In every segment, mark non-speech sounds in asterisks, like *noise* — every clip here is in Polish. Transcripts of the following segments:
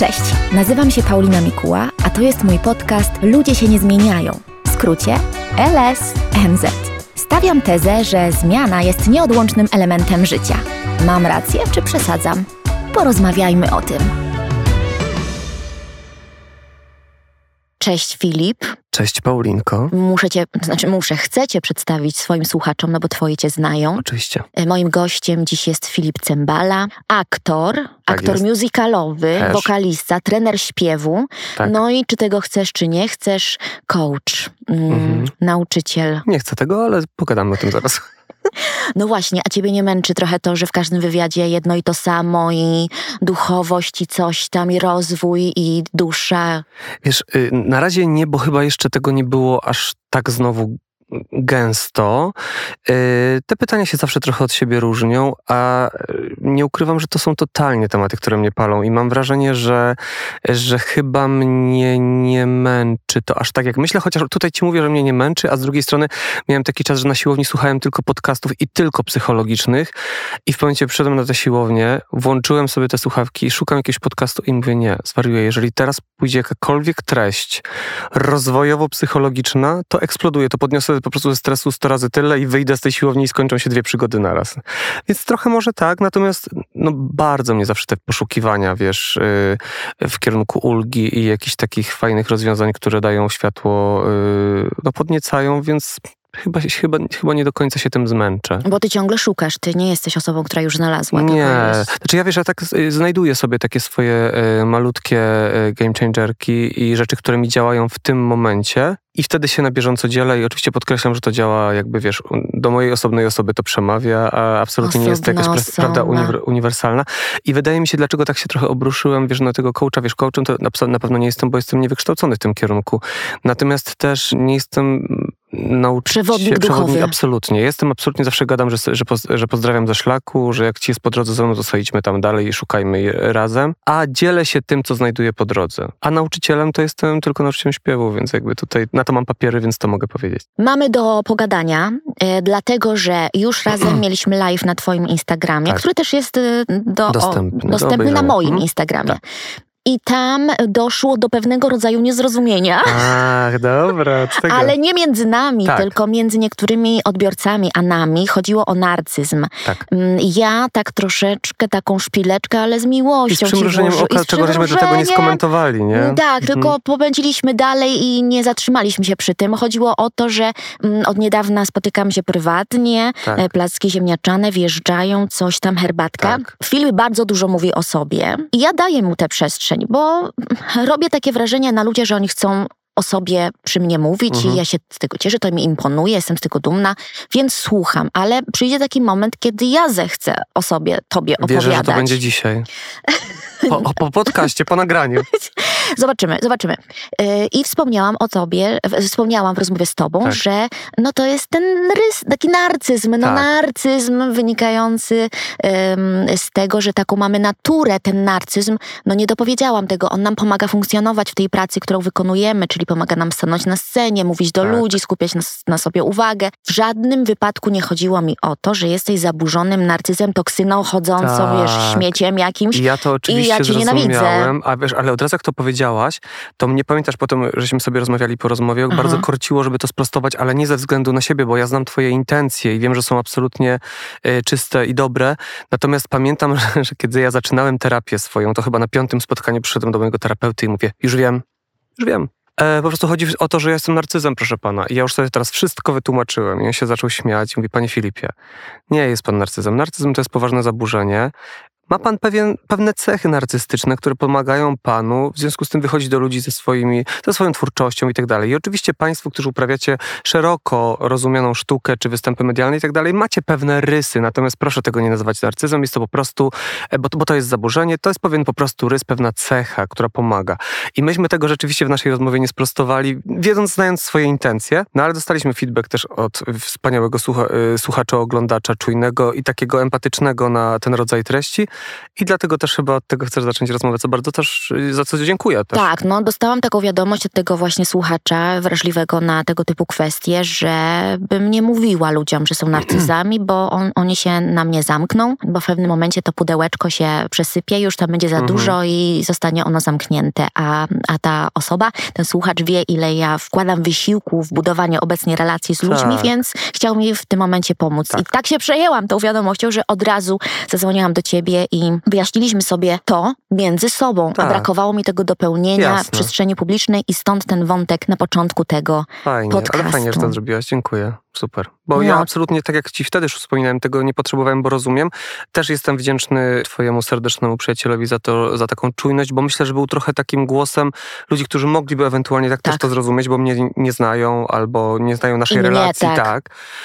Cześć, nazywam się Paulina Mikuła, a to jest mój podcast Ludzie się nie zmieniają. W skrócie LSNZ. Stawiam tezę, że zmiana jest nieodłącznym elementem życia. Mam rację czy przesadzam? Porozmawiajmy o tym. Cześć Filip. Cześć Paulinko. Muszę cię, znaczy muszę, chcę cię przedstawić swoim słuchaczom, no bo twoje cię znają. Oczywiście. E, Moim gościem dziś jest Filip Cembala, aktor, aktor Tak jest. musicalowy, Też. wokalista, trener śpiewu. Tak. No i czy tego chcesz, czy nie chcesz, coach, mm, Mhm. nauczyciel. Nie chcę tego, ale pogadamy o tym zaraz. *laughs* No właśnie, a ciebie nie męczy trochę to, że w każdym wywiadzie jedno i to samo i duchowość i coś tam i rozwój i dusza. Wiesz, y, na razie nie, bo chyba jeszcze tego nie było aż tak znowu gęsto. Y, Te pytania się zawsze trochę od siebie różnią, a y, nie ukrywam, że to są totalnie tematy, które mnie palą i mam wrażenie, że, że chyba mnie nie męczy to aż tak jak myślę, chociaż tutaj ci mówię, że mnie nie męczy, a z drugiej strony miałem taki czas, że na siłowni słuchałem tylko podcastów i tylko psychologicznych i w pewnym momencie przyszedłem na tę siłownię, włączyłem sobie te słuchawki, szukam jakiegoś podcastu i mówię, nie, zwariuję, jeżeli teraz pójdzie jakakolwiek treść rozwojowo-psychologiczna, to eksploduje, to podniosę po prostu ze stresu 100 razy tyle i wyjdę z tej siłowni i skończą się dwie przygody naraz. Więc trochę może tak, natomiast no, bardzo mnie zawsze te poszukiwania, wiesz, yy, w kierunku ulgi i jakichś takich fajnych rozwiązań, które dają światło, yy, no podniecają, więc chyba, chyba, chyba nie do końca się tym zmęczę. Bo ty ciągle szukasz, ty nie jesteś osobą, która już znalazła. Nie, jest- znaczy ja wiesz, ja tak y, znajduję sobie takie swoje y, malutkie y, game changerki i rzeczy, które mi działają w tym momencie i wtedy się na bieżąco dzielę i oczywiście podkreślam, że to działa jakby, wiesz, do mojej osobnej osoby to przemawia, a absolutnie nie jest to jakaś pra- prawda uniwer- uniwersalna i wydaje mi się, dlaczego tak się trochę obruszyłem, wiesz, na tego coacha, wiesz, coachem to na, na pewno nie jestem, bo jestem niewykształcony w tym kierunku, natomiast też nie jestem nauczycielem. Przewodnik duchowy. Absolutnie. Jestem absolutnie, zawsze gadam, że, że, poz, że pozdrawiam ze szlaku, że jak ci jest po drodze ze mną, to sobie idźmy tam dalej i szukajmy je razem. A dzielę się tym, co znajduję po drodze. A nauczycielem to jestem tylko nauczycielem śpiewu, więc jakby tutaj na to mam papiery, więc to mogę powiedzieć. Mamy do pogadania, e, dlatego że już razem *clears throat* mieliśmy live na Twoim Instagramie, Tak. który też jest e, do, Dostępny, o, do dostępny na obejrzenia. moim Mhm. Instagramie. Tak. I tam doszło do pewnego rodzaju niezrozumienia. Ach, dobra. Ale nie między nami, Tak. tylko między niektórymi odbiorcami, a nami. Chodziło o narcyzm. Tak. Mm, Ja tak troszeczkę, taką szpileczkę, ale z miłością I z przymrużeniem włożę- i oka, z czego żeśmy do tego nie skomentowali, nie? Mm, Tak, Mhm. tylko popędziliśmy dalej i nie zatrzymaliśmy się przy tym. Chodziło o to, że mm, od niedawna spotykamy się prywatnie, Tak. e, placki ziemniaczane wjeżdżają, coś tam, herbatka. Tak. Filip bardzo dużo mówi o sobie i ja daję mu tę przestrzeń, bo robię takie wrażenie na ludzie, że oni chcą o sobie przy mnie mówić Mhm. i ja się z tego cieszę, to mi imponuje, jestem z tego dumna, więc słucham, ale przyjdzie taki moment, kiedy ja zechcę o sobie, tobie opowiadać. Wierzę, że to będzie dzisiaj. *laughs* Po, po podcaście, po nagraniu. *laughs* Zobaczymy, zobaczymy. Yy, I wspomniałam o tobie, wspomniałam w rozmowie z tobą, Tak. że no to jest ten rys, taki narcyzm, no Tak. narcyzm wynikający ym, z tego, że taką mamy naturę, ten narcyzm, no nie dopowiedziałam tego, on nam pomaga funkcjonować w tej pracy, którą wykonujemy, czyli pomaga nam stanąć na scenie, mówić do Tak. ludzi, skupiać na, na sobie uwagę. W żadnym wypadku nie chodziło mi o to, że jesteś zaburzonym narcyzem, toksyną chodzącą, wiesz, Tak. śmieciem jakimś. I ja to oczywiście ja cię nienawidzę. a wiesz, ale od razu jak to powiedziałaś, to mnie pamiętasz potem, żeśmy sobie rozmawiali po rozmowie, Aha. bardzo korciło, żeby to sprostować, ale nie ze względu na siebie, bo ja znam twoje intencje i wiem, że są absolutnie e, czyste i dobre. Natomiast pamiętam, *laughs* że, że kiedy ja zaczynałem terapię swoją, to chyba na piątym spotkaniu przyszedłem do mojego terapeuty i mówię, już wiem, już wiem. E, po prostu chodzi o to, że ja jestem narcyzem, proszę pana. I ja już sobie teraz wszystko wytłumaczyłem. I on się zaczął śmiać mówi, panie Filipie, nie jest pan narcyzem. Narcyzm to jest poważne zaburzenie. Ma pan pewien, pewne cechy narcystyczne, które pomagają panu w związku z tym wychodzić do ludzi ze, swoimi, ze swoją twórczością i tak dalej. I oczywiście państwo, którzy uprawiacie szeroko rozumianą sztukę czy występy medialne i tak dalej, macie pewne rysy, natomiast proszę tego nie nazywać narcyzmem, jest to po prostu, e, bo, to- bo to jest zaburzenie, to jest pewien po prostu rys, pewna cecha, która pomaga. I myśmy tego rzeczywiście w naszej rozmowie nie sprostowali, wiedząc, znając swoje intencje, no ale dostaliśmy feedback też od wspaniałego słucha, y, słuchacza, oglądacza, czujnego i takiego empatycznego na ten rodzaj treści, i dlatego też chyba od tego chcesz zacząć rozmowę, co bardzo też, y, za co dziękuję też. Tak, no dostałam taką wiadomość od tego właśnie słuchacza wrażliwego na tego typu kwestie, że bym nie mówiła ludziom, że są *clears throat* narcyzami, bo on, oni się na mnie zamkną, bo w pewnym momencie to pudełeczko się przesypie, już tam będzie za Mhm. dużo i zostanie ono zamknięte, a, a ta osoba, ten słuchacz wie, ile ja wkładam wysiłku w budowanie obecnie relacji z ludźmi, Tak. więc chciał mi w tym momencie pomóc. Tak. I tak się przejęłam tą wiadomością, że od razu zadzwoniłam do ciebie i wyjaśniliśmy sobie to między sobą, a Tak. brakowało mi tego dopełnienia w Jasne. przestrzeni publicznej i stąd ten wątek na początku tego. Fajnie, ale podcastu. fajnie, że to zrobiłaś, dziękuję. Super. Bo No. ja absolutnie, tak jak ci wtedy już wspominałem, tego nie potrzebowałem, bo rozumiem. Też jestem wdzięczny twojemu serdecznemu przyjacielowi za to, za taką czujność, bo myślę, że był trochę takim głosem ludzi, którzy mogliby ewentualnie tak, też Tak. to zrozumieć, bo mnie nie znają albo nie znają naszej I relacji, tak.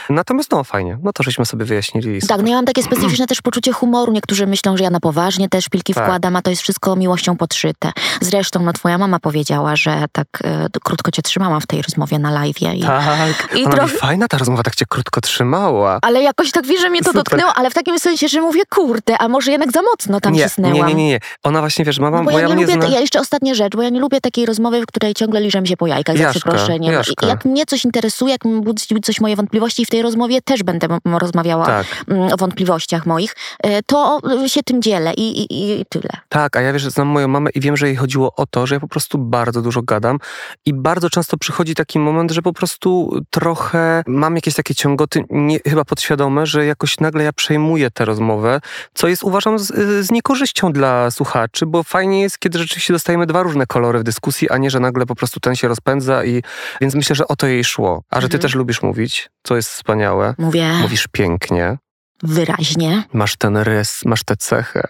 Natomiast no fajnie, no to żeśmy sobie wyjaśnili. i Tak, super. no ja mam takie specyficzne też poczucie humoru. Niektórzy myślą, że ja na poważnie też szpilki Tak. wkładam, a to jest wszystko miłością podszyte. Zresztą, no twoja mama powiedziała, że tak e, krótko cię trzymałam w tej rozmowie na live. I... Tak, I trochę- fajna ta rozmowa, tak cię krótko trzymała. Ale jakoś tak wie, że mnie to Super. dotknęło, ale w takim sensie, że mówię, kurde, a może jednak za mocno tam nie, cisnęłam. nie, nie, nie, nie. Ona właśnie, wiesz, mama, No bo bo ja, nie mnie lubię, zna... ja jeszcze ostatnia rzecz, bo ja nie lubię takiej rozmowy, w której ciągle liżę się po jajkach, za Jaszka, przeproszeniem. Jaszka. Jak mnie coś interesuje, jak budzi coś moje wątpliwości i w tej rozmowie też będę rozmawiała Tak. mm, o wątpliwościach moich, e, to e, się tym dzielę i, i, i tyle. Tak, a ja wiesz, że znam moją mamę i wiem, że jej chodziło o to, że ja po prostu bardzo dużo gadam i bardzo często przychodzi taki moment, że po prostu trochę mam jakieś takie ciągoty, nie, chyba podświadome, że jakoś nagle ja przejmuję tę rozmowę, co jest uważam z, z niekorzyścią dla słuchaczy, bo fajnie jest, kiedy rzeczywiście dostajemy dwa różne kolory w dyskusji, a nie, że nagle po prostu ten się rozpędza i więc myślę, że o to jej szło. A że ty Mhm. też lubisz mówić, co jest wspaniałe. Mówię Mówisz pięknie, wyraźnie. masz ten rys, masz tę cechę.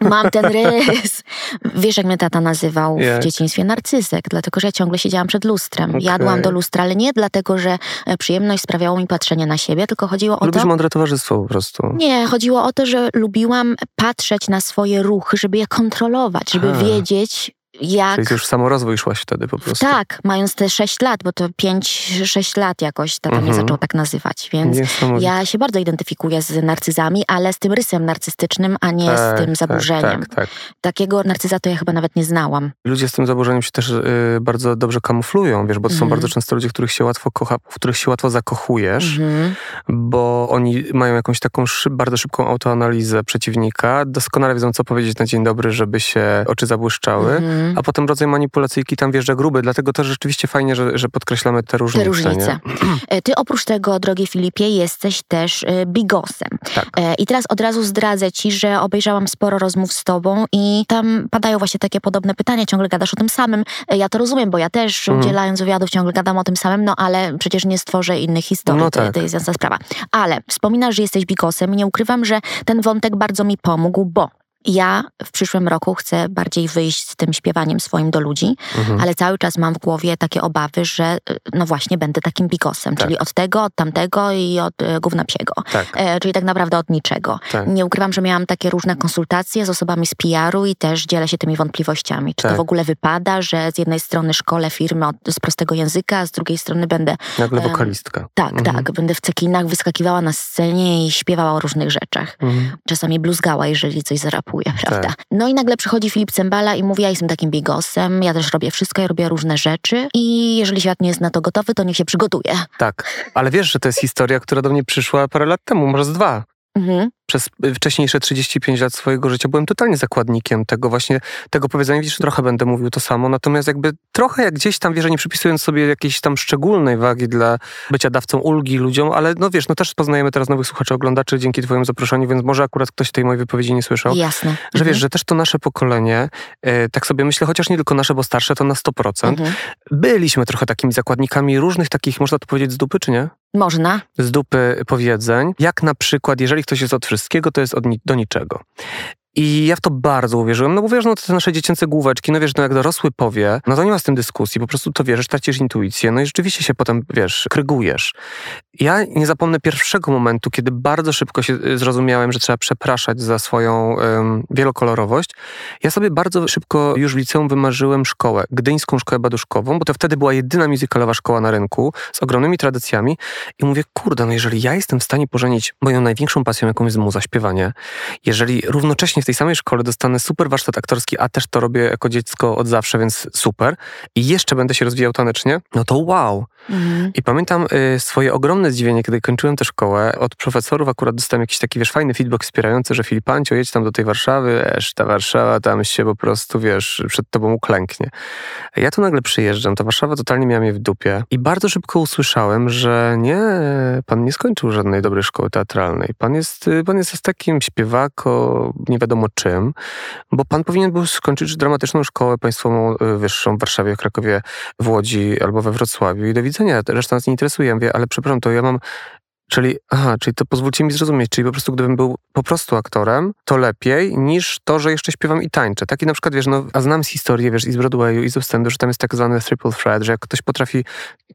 Mam ten rys. Wiesz, jak mnie tata nazywał w Jak? dzieciństwie narcyzek, dlatego że ja ciągle siedziałam przed lustrem. Okej. Jadłam do lustra, ale nie dlatego, że e, przyjemność sprawiało mi patrzenie na siebie, tylko chodziło o Lubisz to. mądre towarzystwo po prostu. Nie, chodziło o to, że lubiłam patrzeć na swoje ruchy, żeby je kontrolować, żeby A. wiedzieć, jak. Czyli już samorozwój szłaś wtedy po prostu. Tak, mając te 6 lat, bo to 5-6 lat jakoś tata mnie Mhm. zaczął tak nazywać, więc ja się bardzo identyfikuję z narcyzami, ale z tym rysem narcystycznym, a nie z tym zaburzeniem. Tak, tak, tak. Takiego narcyza to ja chyba nawet nie znałam. Ludzie z tym zaburzeniem się też y, bardzo dobrze kamuflują, wiesz, bo to są Mhm. bardzo często ludzie, których się łatwo kocha, w których się łatwo zakochujesz, Mhm. bo oni mają jakąś taką szyb, bardzo szybką autoanalizę przeciwnika, doskonale wiedzą, co powiedzieć na dzień dobry, żeby się oczy zabłyszczały, Mhm. a potem rodzaj manipulacyjki tam wjeżdża gruby, dlatego też rzeczywiście fajnie, że, że podkreślamy te różnice. Te różnice. Nie? *clears throat* Ty oprócz tego, drogi Filipie, jesteś też e, bigosem. Tak. E, I teraz od razu zdradzę ci, że obejrzałam sporo rozmów z tobą i tam padają właśnie takie podobne pytania, ciągle gadasz o tym samym. E, Ja to rozumiem, bo ja też Mhm. udzielając wywiadów ciągle gadam o tym samym, no ale przecież nie stworzę innych historii, No to, tak. to jest jasna sprawa. Ale wspominasz, że jesteś bigosem i nie ukrywam, że ten wątek bardzo mi pomógł, bo ja w przyszłym roku chcę bardziej wyjść z tym śpiewaniem swoim do ludzi, Mhm. ale cały czas mam w głowie takie obawy, że y, no właśnie będę takim bigosem, Tak. czyli od tego, od tamtego i od y, gówna psiego. Tak, E, czyli tak naprawdę od niczego. tak. Nie ukrywam, że miałam takie różne konsultacje z osobami z PR-u i też dzielę się tymi wątpliwościami. Czy Tak. to w ogóle wypada, że z jednej strony szkole firmy od, z prostego języka, a z drugiej strony będę, Nagle wokalistka. tak, Mhm. tak, będę w cekinach wyskakiwała na scenie i śpiewała o różnych rzeczach. Mhm. Czasami bluzgała, jeżeli coś zarapuje, prawda? Tak. No i nagle przychodzi Filip Cembala i mówi, ja jestem takim bigosem, ja też robię wszystko, ja robię różne rzeczy i jeżeli świat nie jest na to gotowy, to niech się przygotuje. Tak, ale wiesz, że to jest historia, która do mnie przyszła parę lat temu, może z dwa. Mhm. Przez y, wcześniejsze 35 lat swojego życia byłem totalnie zakładnikiem tego właśnie, tego powiedzenia. Widzisz, trochę będę mówił to samo, natomiast jakby trochę jak gdzieś tam, wiesz, nie przypisując sobie jakiejś tam szczególnej wagi dla bycia dawcą ulgi ludziom, ale no wiesz, no też poznajemy teraz nowych słuchaczy, oglądaczy dzięki twojemu zaproszeniu, więc może akurat ktoś tej mojej wypowiedzi nie słyszał. Jasne. Że wiesz, Mhm. że też to nasze pokolenie, e, tak sobie myślę, chociaż nie tylko nasze, bo starsze to na 100%, Mhm. byliśmy trochę takimi zakładnikami różnych takich, można to powiedzieć, z dupy, czy nie? Można. z dupy powiedzeń, jak na przykład, jeżeli ktoś jest od wszystkiego, to jest od ni- do niczego. I ja w to bardzo uwierzyłem, no bo wiesz, no te nasze dziecięce główeczki, no wiesz, no jak dorosły powie, no to nie ma z tym dyskusji, po prostu to wierzysz, tracisz intuicję, no i rzeczywiście się potem, wiesz, krygujesz. Ja nie zapomnę pierwszego momentu, kiedy bardzo szybko się y, zrozumiałem, że trzeba przepraszać za swoją wielokolorowość. Ja sobie bardzo szybko już w liceum wymarzyłem szkołę, gdyńską szkołę baduszkową, bo to wtedy była jedyna musicalowa szkoła na rynku z ogromnymi tradycjami i mówię, kurde, no jeżeli ja jestem w stanie pożenić moją największą pasją, jaką jest muza, śpiewanie, jeżeli równocześnie w tej samej szkole dostanę super warsztat aktorski, a też to robię jako dziecko od zawsze, więc super. I jeszcze będę się rozwijał tanecznie, no to wow. Mhm. I pamiętam y, swoje ogromne zdziwienie, kiedy kończyłem tę szkołę. Od profesorów akurat dostałem jakiś taki, wiesz, fajny feedback wspierający, że Filipancio, jedź tam do tej Warszawy, wiesz, ta Warszawa tam się po prostu, wiesz, przed tobą uklęknie. Ja tu nagle przyjeżdżam, ta Warszawa totalnie miała mnie w dupie i bardzo szybko usłyszałem, że nie, pan nie skończył żadnej dobrej szkoły teatralnej. Pan jest, y, pan jest takim śpiewako, nie wiadomo czym, bo pan powinien był skończyć dramatyczną szkołę państwową y, wyższą w Warszawie, w Krakowie, w Łodzi albo we Wrocławiu i do widzenia, reszta nas nie interesuje. Ja mówię, ale przepraszam, to ja mam Czyli, aha, czyli to pozwólcie mi zrozumieć, czyli po prostu gdybym był po prostu aktorem, to lepiej niż to, że jeszcze śpiewam i tańczę. Taki na przykład, wiesz, no, a znam z historii, wiesz, i z Broadwayu, i z West Endu, że tam jest tak zwany triple threat, że jak ktoś potrafi,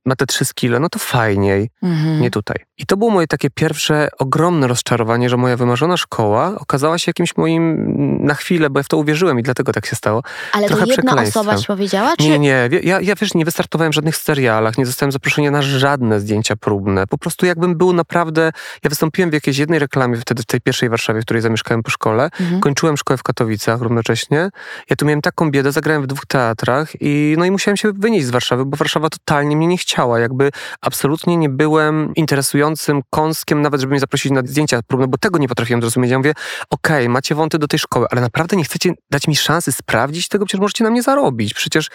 ma te trzy skille, no to fajniej, mhm. nie tutaj. I to było moje takie pierwsze ogromne rozczarowanie, że moja wymarzona szkoła okazała się jakimś moim, na chwilę, bo ja w to uwierzyłem i dlatego tak się stało. Ale to jedna osoba ci powiedziała? Czy... Nie, nie, ja, ja wiesz, nie wystartowałem w żadnych serialach, nie zostałem zaproszony na żadne zdjęcia próbne. Po prostu jakbym był na naprawdę, ja wystąpiłem w jakiejś jednej reklamie wtedy w tej pierwszej Warszawie, w której zamieszkałem po szkole. Mhm. Kończyłem szkołę w Katowicach równocześnie. Ja tu miałem taką biedę, zagrałem w dwóch teatrach i no i musiałem się wynieść z Warszawy, bo Warszawa totalnie mnie nie chciała. Jakby absolutnie nie byłem interesującym kąskiem, nawet żeby mnie zaprosić na zdjęcia próbne, bo tego nie potrafiłem zrozumieć. Ja mówię, okej, okay, macie wąty do tej szkoły, ale naprawdę nie chcecie dać mi szansy sprawdzić tego, przecież możecie na mnie zarobić. Przecież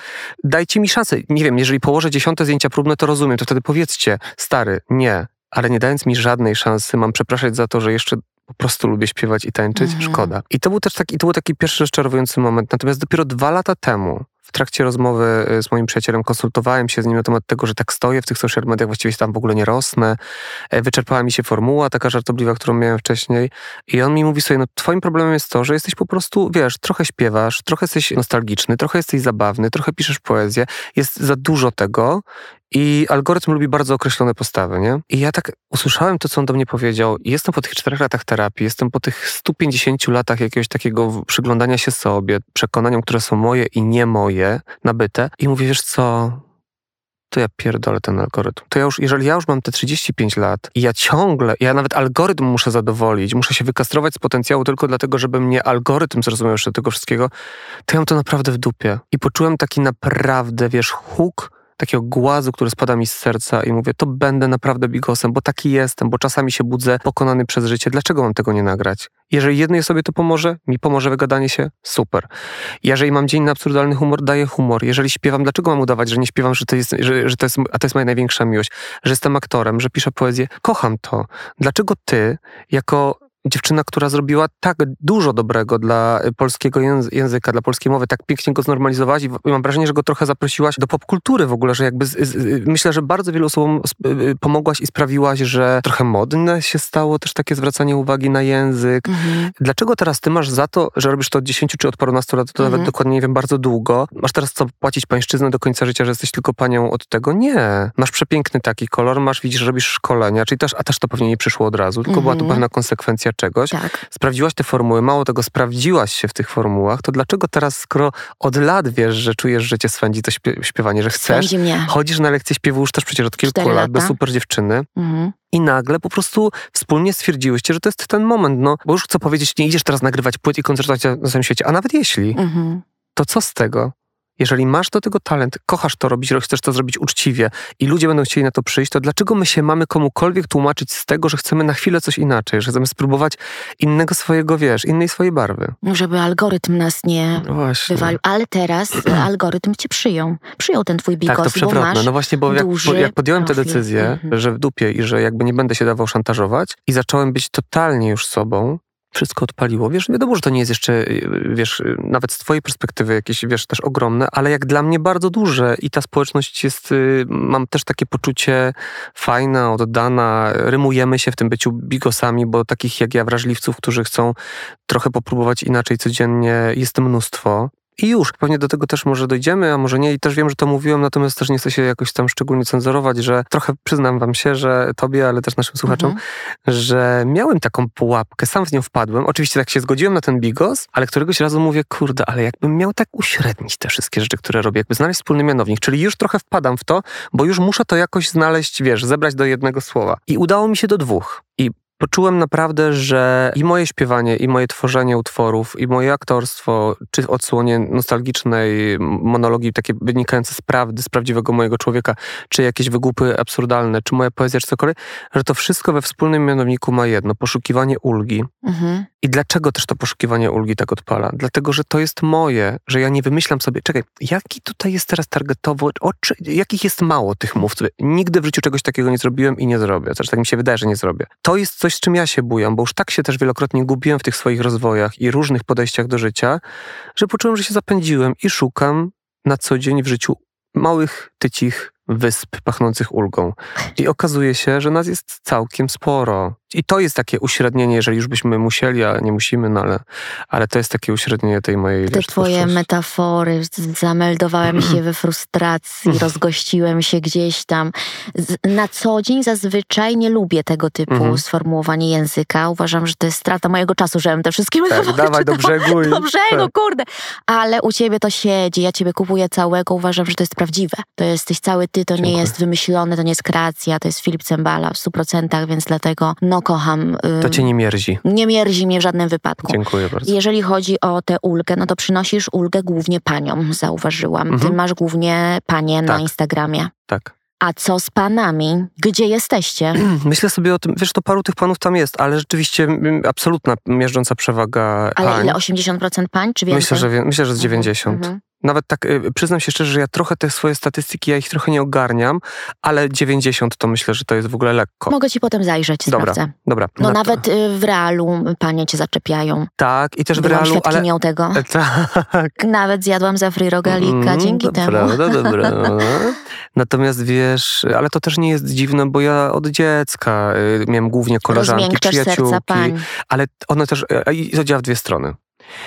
dajcie mi szansę. Nie wiem, jeżeli położę dziesiąte zdjęcia próbne, to rozumiem, to wtedy powiedzcie, stary, nie, ale nie dając mi żadnej szansy, mam przepraszać za to, że jeszcze po prostu lubię śpiewać i tańczyć, mhm. szkoda. I to był też taki, to był taki pierwszy rozczarowujący moment. Natomiast dopiero dwa lata temu, w trakcie rozmowy y, z moim przyjacielem, konsultowałem się z nim na temat tego, że tak stoję w tych social mediach, właściwie tam w ogóle nie rosnę. E, wyczerpała mi się formuła taka żartobliwa, którą miałem wcześniej. I on mi mówi sobie, no twoim problemem jest to, że jesteś po prostu, wiesz, trochę śpiewasz, trochę jesteś nostalgiczny, trochę jesteś zabawny, trochę piszesz poezję. Jest za dużo tego i algorytm lubi bardzo określone postawy, nie? I ja tak usłyszałem to, co on do mnie powiedział. Jestem po tych czterech latach terapii, jestem po tych 150 latach jakiegoś takiego przyglądania się sobie, przekonaniom, które są moje i nie moje, nabyte. I mówię, wiesz co, to ja pierdolę ten algorytm. To ja już, jeżeli ja już mam te 35 lat i ja ciągle, ja nawet algorytm muszę zadowolić, muszę się wykastrować z potencjału tylko dlatego, żeby mnie algorytm zrozumiał jeszcze tego wszystkiego, to ja mam to naprawdę w dupie. I poczułem taki naprawdę, wiesz, huk takiego głazu, który spada mi z serca i mówię, to będę naprawdę bigosem, bo taki jestem, bo czasami się budzę pokonany przez życie. Dlaczego mam tego nie nagrać? Jeżeli jednej osobie to pomoże, mi pomoże wygadanie się, super. Jeżeli mam dzień na absurdalny humor, daję humor. Jeżeli śpiewam, dlaczego mam udawać, że nie śpiewam, że to jest, że, że to jest, a to jest moja największa miłość, że jestem aktorem, że piszę poezję? Kocham to. Dlaczego ty, jako dziewczyna, która zrobiła tak dużo dobrego dla polskiego języka, dla polskiej mowy, tak pięknie go znormalizowałaś i mam wrażenie, że go trochę zaprosiłaś do popkultury w ogóle, że jakby z, z, myślę, że bardzo wielu osobom y, pomogłaś i sprawiłaś, że trochę modne się stało też takie zwracanie uwagi na język. Mhm. Dlaczego teraz ty masz za to, że robisz to od 10 czy od parunastu lat, to mhm. nawet dokładnie nie wiem, bardzo długo, masz teraz co płacić pańszczyznę do końca życia, że jesteś tylko panią od tego? Nie. Masz przepiękny taki kolor, masz, widzisz, robisz szkolenia, czyli też, a też to pewnie nie przyszło od razu, tylko mhm. była to mhm. pewna konsekwencja czegoś. Tak. Sprawdziłaś te formuły, mało tego, sprawdziłaś się w tych formułach, to dlaczego teraz, skoro od lat wiesz, że czujesz, że cię swędzi to śpiewanie, że chcesz, chodzisz na lekcje śpiewu już też przecież od kilku lat, lata. do super dziewczyny, mhm. I nagle po prostu wspólnie stwierdziłyście, że to jest ten moment, no, bo już chcę powiedzieć, nie idziesz teraz nagrywać płyt i koncertować na całym świecie, a nawet jeśli, mhm. to co z tego? Jeżeli masz do tego talent, kochasz to robić, chcesz to zrobić uczciwie i ludzie będą chcieli na to przyjść, to dlaczego my się mamy komukolwiek tłumaczyć z tego, że chcemy na chwilę coś inaczej, że chcemy spróbować innego swojego, wiesz, innej swojej barwy? Żeby algorytm nas nie no wywalił. Ale teraz *clears throat* algorytm cię przyjął. Przyjął ten twój bigos, Tak, to przewrotne. No właśnie, bo jak, jak podjąłem tę decyzję, mhm. że w dupie i że jakby nie będę się dawał szantażować i zacząłem być totalnie już sobą, wszystko odpaliło. Wiesz, wiadomo, że to nie jest jeszcze, y, wiesz, y, nawet z twojej perspektywy jakieś, wiesz, też ogromne, ale jak dla mnie bardzo duże i ta społeczność jest, y, mam też takie poczucie fajna, oddana, rymujemy się w tym byciu bigosami, bo takich jak ja wrażliwców, którzy chcą trochę popróbować inaczej codziennie, jest mnóstwo. I już, pewnie do tego też może dojdziemy, a może nie. I też wiem, że to mówiłem, natomiast też nie chcę się jakoś tam szczególnie cenzurować, że trochę przyznam wam się, że tobie, ale też naszym słuchaczom, mhm. że miałem taką pułapkę, sam w nią wpadłem. Oczywiście tak się zgodziłem na ten bigos, ale któregoś razu mówię, kurde, ale jakbym miał tak uśrednić te wszystkie rzeczy, które robię, jakby znaleźć wspólny mianownik, czyli już trochę wpadam w to, bo już muszę to jakoś znaleźć, wiesz, zebrać do jednego słowa. I udało mi się do dwóch. I poczułem naprawdę, że i moje śpiewanie, i moje tworzenie utworów, i moje aktorstwo, czy odsłonie nostalgicznej monologii takie wynikające z prawdy, z prawdziwego mojego człowieka, czy jakieś wygłupy absurdalne, czy moja poezja, czy cokolwiek, że to wszystko we wspólnym mianowniku ma jedno, poszukiwanie ulgi. Mhm. I dlaczego też to poszukiwanie ulgi tak odpala? Dlatego, że to jest moje, że ja nie wymyślam sobie, czekaj, jaki tutaj jest teraz targetowo, oczy, jakich jest mało tych mówców. Nigdy w życiu czegoś takiego nie zrobiłem i nie zrobię. Znaczy, tak mi się wydaje, że nie zrobię. To jest coś, z czym ja się bujam, bo już tak się też wielokrotnie gubiłem w tych swoich rozwojach i różnych podejściach do życia, że poczułem, że się zapędziłem i szukam na co dzień w życiu małych, tycich wysp pachnących ulgą. I okazuje się, że nas jest całkiem sporo. I to jest takie uśrednienie, jeżeli już byśmy musieli, a nie musimy, no ale, ale to jest takie uśrednienie tej mojej Te twoje metafory, zameldowałem się *clears throat* we frustracji, rozgościłem się gdzieś tam. Na co dzień zazwyczaj nie lubię tego typu mhm. sformułowania języka. Uważam, że to jest strata mojego czasu, żebym te wszystkie tak, metafory dawaj do brzegu. Do brzegu, tak. kurde. Ale u ciebie to siedzi, ja ciebie kupuję całego, uważam, że to jest prawdziwe. To jesteś cały ty, to Dziękuję. nie jest wymyślone, to nie jest kreacja, to jest Filip Cembala w stu procentach, więc dlatego no kocham. To cię nie mierzi. Nie mierzi mnie w żadnym wypadku. Dziękuję bardzo. Jeżeli chodzi o tę ulgę, no to przynosisz ulgę głównie paniom, zauważyłam. Mhm. Ty masz głównie panie tak. na Instagramie. Tak. A co z panami? Gdzie jesteście? *clears throat* Myślę sobie o tym, wiesz, to paru tych panów tam jest, ale rzeczywiście absolutna miażdżąca przewaga Ale pań. ile? 80% pań, czy więcej? Myślę, że, myślę, że z 90. Mhm nawet tak, y, przyznam się szczerze, że ja trochę te swoje statystyki, ja ich trochę nie ogarniam, ale 90 to myślę, że to jest w ogóle lekko. Mogę ci potem zajrzeć, dobra, sprawdzę. Dobra. No Na nawet to... Y, w realu panie cię zaczepiają. Tak, i też Byłam w realu, ale... tego. *laughs* Tak. Nawet zjadłam za free rogalika mm, dzięki temu. Prawda, dobra. *laughs* Natomiast wiesz, ale to też nie jest dziwne, bo ja od dziecka y, miałem głównie koleżanki, przyjaciółki. Ale one też, i to działa w dwie strony.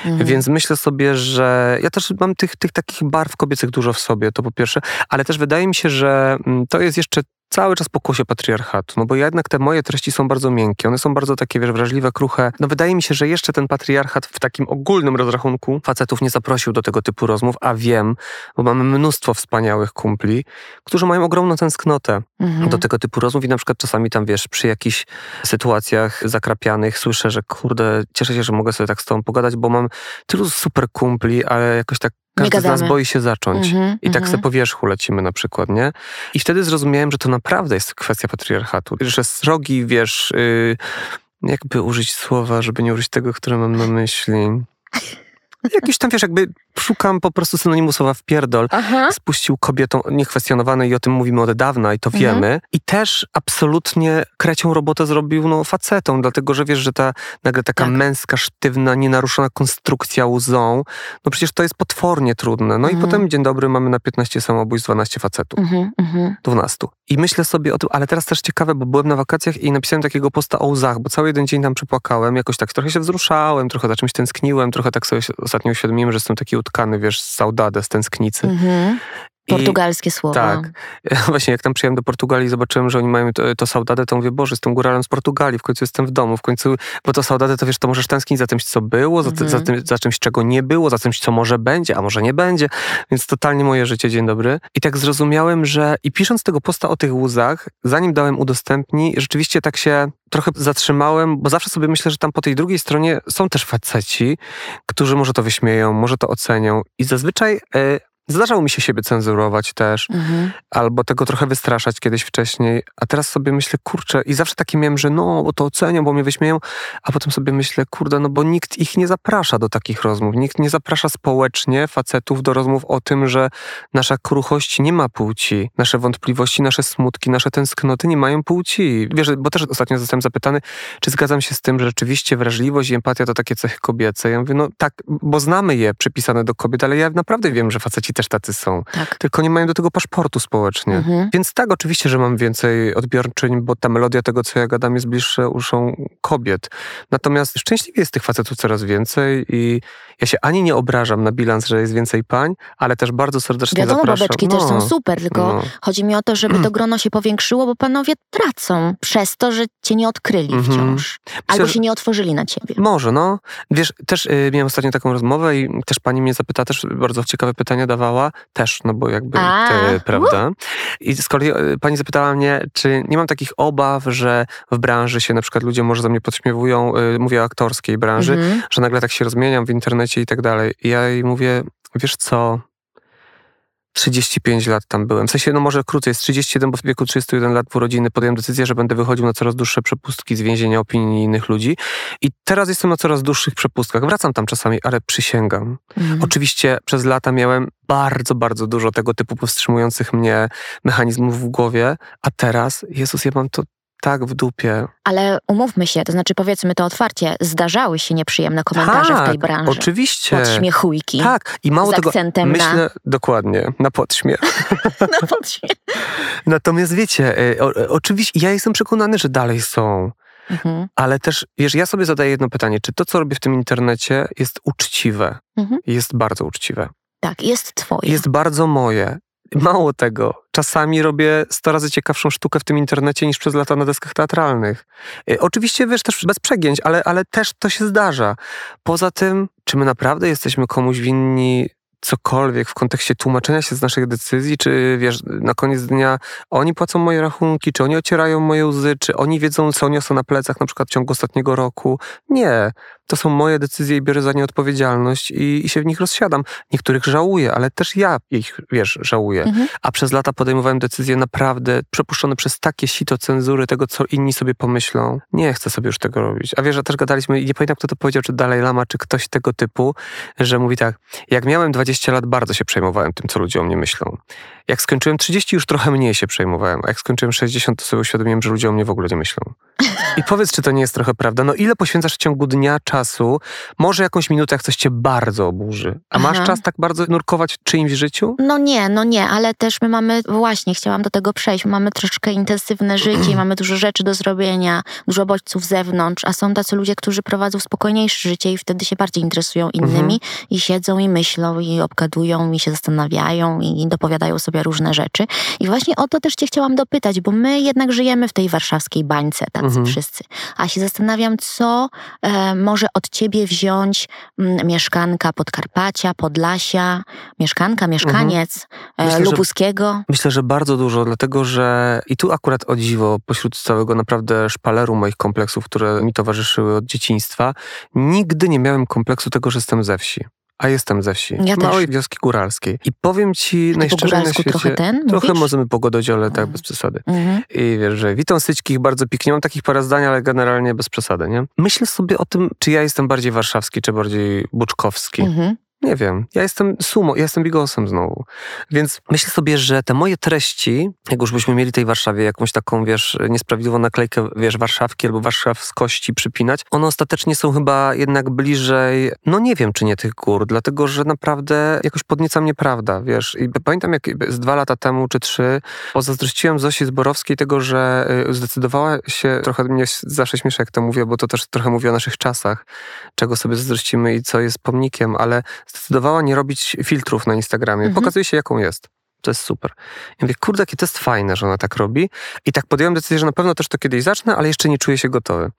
Mhm. Więc myślę sobie, że ja też mam tych, tych takich barw kobiecych dużo w sobie, to po pierwsze, ale też wydaje mi się, że mm, to jest jeszcze cały czas pokłosie patriarchatu, no bo jednak te moje treści są bardzo miękkie, one są bardzo takie, wiesz, wrażliwe, kruche. No wydaje mi się, że jeszcze ten patriarchat w takim ogólnym rozrachunku facetów nie zaprosił do tego typu rozmów, a wiem, bo mamy mnóstwo wspaniałych kumpli, którzy mają ogromną tęsknotę mhm. do tego typu rozmów i na przykład czasami tam, wiesz, przy jakichś sytuacjach zakrapianych słyszę, że kurde, cieszę się, że mogę sobie tak z tobą pogadać, bo mam tylu super kumpli, ale jakoś tak każdy z nas boi się zacząć. Mm -hmm, I tak mm -hmm. se po wierzchu lecimy na przykład, nie? I wtedy zrozumiałem, że to naprawdę jest kwestia patriarchatu. Że srogi, wiesz, yy, jakby użyć słowa, żeby nie użyć tego, które mam na myśli. Jakiś tam, wiesz, jakby szukam po prostu synonimu słowa wpierdol. Aha. Spuścił kobietą niekwestionowane i o tym mówimy od dawna i to mhm. wiemy. I też absolutnie krecią robotę zrobił no, facetą, dlatego że wiesz, że ta nagle taka tak. męska, sztywna, nienaruszona konstrukcja łzą, no przecież to jest potwornie trudne. No mhm. i potem dzień dobry, mamy na 15 samobójstw 12 facetów. Mhm, 12. Mhm. I myślę sobie o tym, ale teraz też ciekawe, bo byłem na wakacjach i napisałem takiego posta o łzach, bo cały jeden dzień tam przypłakałem, jakoś tak trochę się wzruszałem, trochę za czymś tęskniłem, trochę tak sobie ostatnio uświadomiłem, że jestem taki utkany, wiesz, z saudade, z tęsknicy. Mhm. Portugalskie słowo. Tak. *laughs* Właśnie jak tam przyjechałem do Portugalii zobaczyłem, że oni mają to, to saudade, to mówię, Boże, jestem góralem z Portugalii, w końcu jestem w domu, w końcu, bo to saudade to wiesz, to możesz tęsknić za czymś, co było, za, za, mhm. tym, za czymś, czego nie było, za czymś, co może będzie, a może nie będzie, więc totalnie moje życie, dzień dobry. I tak zrozumiałem, że i pisząc tego posta o tych łzach, zanim dałem udostępni, rzeczywiście tak się trochę zatrzymałem, bo zawsze sobie myślę, że tam po tej drugiej stronie są też faceci, którzy może to wyśmieją, może to ocenią i zazwyczaj... Yy, Zdarzało mi się siebie cenzurować też, mhm. albo tego trochę wystraszać kiedyś wcześniej, a teraz sobie myślę, kurczę, i zawsze takie miałem, że no, bo to ocenią, bo mnie wyśmieją, a potem sobie myślę, kurde, no bo nikt ich nie zaprasza do takich rozmów, nikt nie zaprasza społecznie facetów do rozmów o tym, że nasza kruchość nie ma płci, nasze wątpliwości, nasze smutki, nasze tęsknoty nie mają płci. Wiesz, bo też ostatnio zostałem zapytany, czy zgadzam się z tym, że rzeczywiście wrażliwość i empatia to takie cechy kobiece. Ja mówię, no tak, bo znamy je przypisane do kobiet, ale ja naprawdę wiem, że faceci też tacy są. Tak. Tylko nie mają do tego paszportu społecznie. Mhm. Więc tak, oczywiście, że mam więcej odbiorczyń, bo ta melodia tego, co ja gadam, jest bliższa uszą kobiet. Natomiast szczęśliwie jest tych facetów coraz więcej i Ja się ani nie obrażam na bilans, że jest więcej pań, ale też bardzo serdecznie Wiadomo, zapraszam. babeczki no, też są super, tylko no. chodzi mi o to, żeby to grono się powiększyło, bo panowie tracą przez to, że cię nie odkryli Mhm. wciąż. Albo się nie otworzyli na ciebie. Może, no. Wiesz, też y, miałem ostatnio taką rozmowę i też pani mnie zapytała, też bardzo ciekawe pytania dawała, też, no bo jakby, te, prawda? I z kolei y, pani zapytała mnie, czy nie mam takich obaw, że w branży się na przykład ludzie może za mnie podśmiewują, y, mówię o aktorskiej branży, Mhm. że nagle tak się rozmieniam w internecie i tak dalej. I ja jej mówię, wiesz co, 35 lat tam byłem. W sensie, no może krócej, z 31, bo w wieku 31 lat w urodziny podjąłem decyzję, że będę wychodził na coraz dłuższe przepustki z więzienia opinii innych ludzi. I teraz jestem na coraz dłuższych przepustkach. Wracam tam czasami, ale przysięgam. Mhm. Oczywiście przez lata miałem bardzo, bardzo dużo tego typu powstrzymujących mnie mechanizmów w głowie, a teraz, Jezus, ja mam to tak w dupie. Ale umówmy się, to znaczy powiedzmy to otwarcie, zdarzały się nieprzyjemne komentarze w tej branży. Oczywiście. Podśmiechujki. Tak, i mało z tego, akcentem myślę, dokładnie, na podśmiech. *laughs* *laughs* na podśmiech. Natomiast wiecie, y, o, o, oczywiście ja jestem przekonany, że dalej są, Mhm. ale też, wiesz, ja sobie zadaję jedno pytanie, czy to, co robię w tym internecie jest uczciwe? Mhm. Jest bardzo uczciwe. Tak, jest twoje. Jest bardzo moje. Mało tego, czasami robię 100 razy ciekawszą sztukę w tym internecie niż przez lata na deskach teatralnych. Y, Oczywiście, wiesz, też bez przegięć, ale, ale też to się zdarza. Poza tym, czy my naprawdę jesteśmy komuś winni cokolwiek w kontekście tłumaczenia się z naszych decyzji, czy wiesz, na koniec dnia oni płacą moje rachunki, czy oni ocierają moje łzy, czy oni wiedzą, co niosą na plecach na przykład w ciągu ostatniego roku. Nie. To są moje decyzje i biorę za nie odpowiedzialność i, i się w nich rozsiadam. Niektórych żałuję, ale też ja ich, wiesz, żałuję. Mhm. A przez lata podejmowałem decyzje naprawdę przepuszczone przez takie sito cenzury tego, co inni sobie pomyślą. Nie chcę sobie już tego robić. A wiesz, że też gadaliśmy, i nie pamiętam, kto to powiedział, czy Dalaj Lama, czy ktoś tego typu, że mówi tak, jak miałem 20 lat, bardzo się przejmowałem tym, co ludzie o mnie myślą. Jak skończyłem 30, już trochę mniej się przejmowałem, a jak skończyłem 60, to sobie uświadomiłem, że ludzie o mnie w ogóle nie myślą. I powiedz, czy to nie jest trochę prawda? No ile poświęcasz w ciągu dnia czasu? Może jakąś minutę, jak coś cię bardzo oburzy. A masz Aha. czas tak bardzo nurkować w czyimś życiu? No nie, no nie, ale też my mamy, właśnie chciałam do tego przejść, mamy troszkę intensywne życie i mamy dużo rzeczy do zrobienia, dużo bodźców z zewnątrz, a są tacy ludzie, którzy prowadzą spokojniejsze życie i wtedy się bardziej interesują innymi i siedzą i myślą i obgadują i się zastanawiają i dopowiadają sobie różne rzeczy. I właśnie o to też cię chciałam dopytać, bo my jednak żyjemy w tej warszawskiej bańce, tacy Mhm. wszyscy. A się zastanawiam, co e, może od ciebie wziąć mm, mieszkanka Podkarpacia, Podlasia, mieszkanka, mieszkaniec e, Myślę, że- Lubuskiego. Myślę, że bardzo dużo, dlatego że i tu akurat o dziwo, pośród całego naprawdę szpaleru moich kompleksów, które mi towarzyszyły od dzieciństwa, nigdy nie miałem kompleksu tego, że jestem ze wsi. A jestem ze wsi. Ja też. małej wioski góralskiej. I powiem ci po najszczerzej na świecie... trochę ten, Trochę mówisz? możemy pogodować, ale tak Mhm. bez przesady. Mhm. I wiesz, że witam syćkich bardzo piknie. Mam takich parę zdań, ale generalnie bez przesady, nie? Myślę sobie o tym, czy ja jestem bardziej warszawski, czy bardziej buczkowski. Mhm. Nie wiem. Ja jestem sumo, ja jestem bigosem znowu. Więc myślę sobie, że te moje treści, jak już byśmy mieli tej Warszawie jakąś taką, wiesz, niesprawiedliwą naklejkę, wiesz, warszawki albo warszawskości przypinać, one ostatecznie są chyba jednak bliżej, no nie wiem, czy nie tych gór, dlatego, że naprawdę jakoś podnieca mnie prawda, wiesz. I pamiętam, jak z dwa lata temu, czy trzy, pozazdrościłem Zosi Zborowskiej tego, że y, zdecydowała się, trochę mnie zawsze śmieszę, jak to mówię, bo to też trochę mówi o naszych czasach, czego sobie zazdrościmy i co jest pomnikiem, ale zdecydowała nie robić filtrów na Instagramie. Mhm. Pokazuje się, jaką jest. To jest super. I mówię, kurde, jakie to jest fajne, że ona tak robi. I tak podjąłem decyzję, że na pewno też to kiedyś zacznę, ale jeszcze nie czuję się gotowy.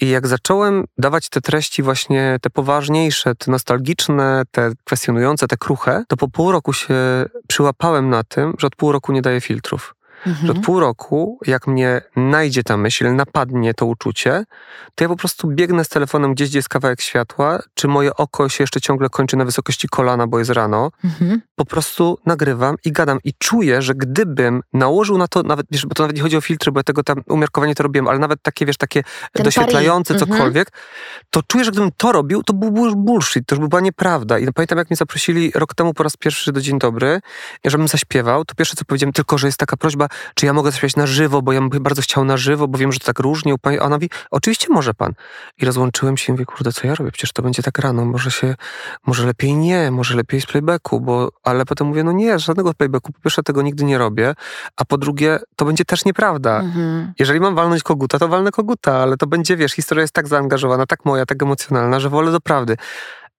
I jak zacząłem dawać te treści właśnie, te poważniejsze, te nostalgiczne, te kwestionujące, te kruche, to po pół roku się przyłapałem na tym, że od pół roku nie daję filtrów. Że Mhm. od pół roku, jak mnie najdzie ta myśl, napadnie to uczucie, to ja po prostu biegnę z telefonem gdzieś, gdzie jest kawałek światła, czy moje oko się jeszcze ciągle kończy na wysokości kolana, bo jest rano, Mhm. po prostu nagrywam i gadam i czuję, że gdybym nałożył na to, nawet, wiesz, bo to nawet nie chodzi o filtry, bo ja tego tam umiarkowanie to robiłem, ale nawet takie, wiesz, takie Ten doświetlające pari. Mhm. cokolwiek, to czuję, że gdybym to robił, to już bullshit, to już by była nieprawda. I pamiętam, jak mnie zaprosili rok temu po raz pierwszy do Dzień Dobry, żebym zaśpiewał, to pierwsze, co powiedziałem, tylko, że jest taka prośba, czy ja mogę zaśpiewać na żywo, bo ja bym bardzo chciał na żywo, bo wiem, że to tak różnie. A ona mówi, oczywiście może pan. I rozłączyłem się i mówię, kurde, co ja robię? Przecież to będzie tak rano, może się, może lepiej nie, może lepiej z playbacku, bo, ale potem mówię, no nie, żadnego playbacku. Po pierwsze, tego nigdy nie robię, a po drugie, to będzie też nieprawda. Mhm. Jeżeli mam walnąć koguta, to walnę koguta, ale to będzie, wiesz, historia jest tak zaangażowana, tak moja, tak emocjonalna, że wolę do prawdy.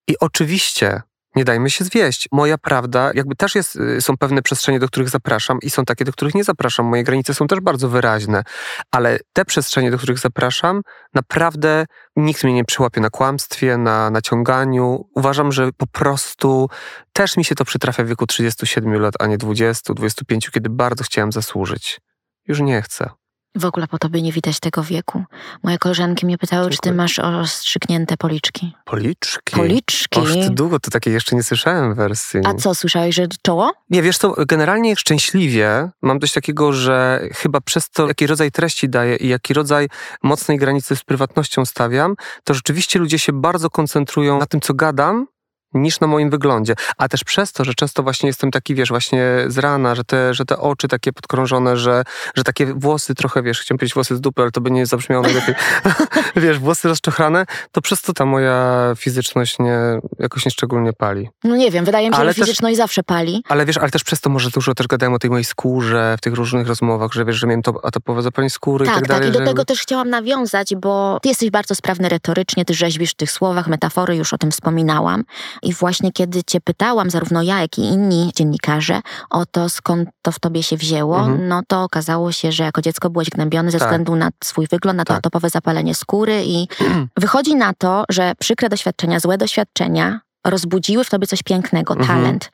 I oczywiście nie dajmy się zwieść. Moja prawda, jakby też jest, y, są pewne przestrzenie, do których zapraszam i są takie, do których nie zapraszam. Moje granice są też bardzo wyraźne, ale te przestrzenie, do których zapraszam, naprawdę nikt mnie nie przyłapie na kłamstwie, na naciąganiu. Uważam, że po prostu też mi się to przytrafia w wieku 37 lat, a nie 20, 25, kiedy bardzo chciałem zasłużyć. Już nie chcę. W ogóle po tobie nie widać tego wieku. Moje koleżanki mnie pytały, Dziękuję. czy ty masz rozstrzygnięte policzki. Policzki? Policzki. Och, ty długo, to takiej jeszcze nie słyszałem wersji. A co, słyszałeś, że czoło? Nie, wiesz to generalnie szczęśliwie mam coś takiego, że chyba przez to, jaki rodzaj treści daję i jaki rodzaj mocnej granicy z prywatnością stawiam, to rzeczywiście ludzie się bardzo koncentrują na tym, co gadam, niż na moim wyglądzie. A też przez to, że często właśnie jestem taki, wiesz, właśnie z rana, że te, że te oczy takie podkrążone, że, że takie włosy trochę, wiesz, chciałem powiedzieć włosy z dupy, ale to by nie zabrzmiało najlepiej. *laughs* wiesz, włosy rozczochrane, to przez to ta moja fizyczność nie, jakoś nieszczególnie pali. No nie wiem, wydaje mi się, ale że fizyczność też, zawsze pali. Ale wiesz, ale też przez to może dużo też gadałem o tej mojej skórze w tych różnych rozmowach, że wiesz, że miałem to atopowe zapalenie skóry tak, i tak, tak dalej. Tak, i do tego też chciałam nawiązać, bo ty jesteś bardzo sprawny retorycznie, ty rzeźbisz w tych słowach, metafory, już o tym wspominałam. I właśnie kiedy cię pytałam, zarówno ja, jak i inni dziennikarze, o to, skąd to w tobie się wzięło, mhm. no to okazało się, że jako dziecko byłeś gnębiony ze tak. względu na swój wygląd, na to tak. atopowe zapalenie skóry i *clears throat* wychodzi na to, że przykre doświadczenia, złe doświadczenia rozbudziły w tobie coś pięknego, mhm. talent.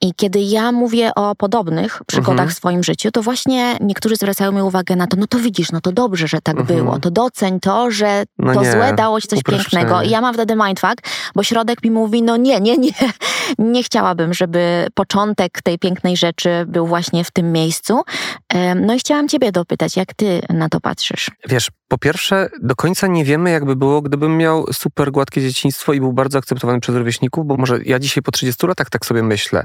I kiedy ja mówię o podobnych przygodach mhm. w swoim życiu, to właśnie niektórzy zwracają mi uwagę na to, no to widzisz, no to dobrze, że tak mhm. było, to doceń to, że no to nie. złe dało ci coś pięknego. I ja mam wtedy mindfuck, bo środek mi mówi, no nie, nie, nie, *laughs* nie chciałabym, żeby początek tej pięknej rzeczy był właśnie w tym miejscu. No i chciałam ciebie dopytać, jak ty na to patrzysz? Wiesz, po pierwsze, do końca nie wiemy, jakby było, gdybym miał super gładkie dzieciństwo i był bardzo akceptowany przez rówieśników, bo może ja dzisiaj po 30 latach tak sobie myślę,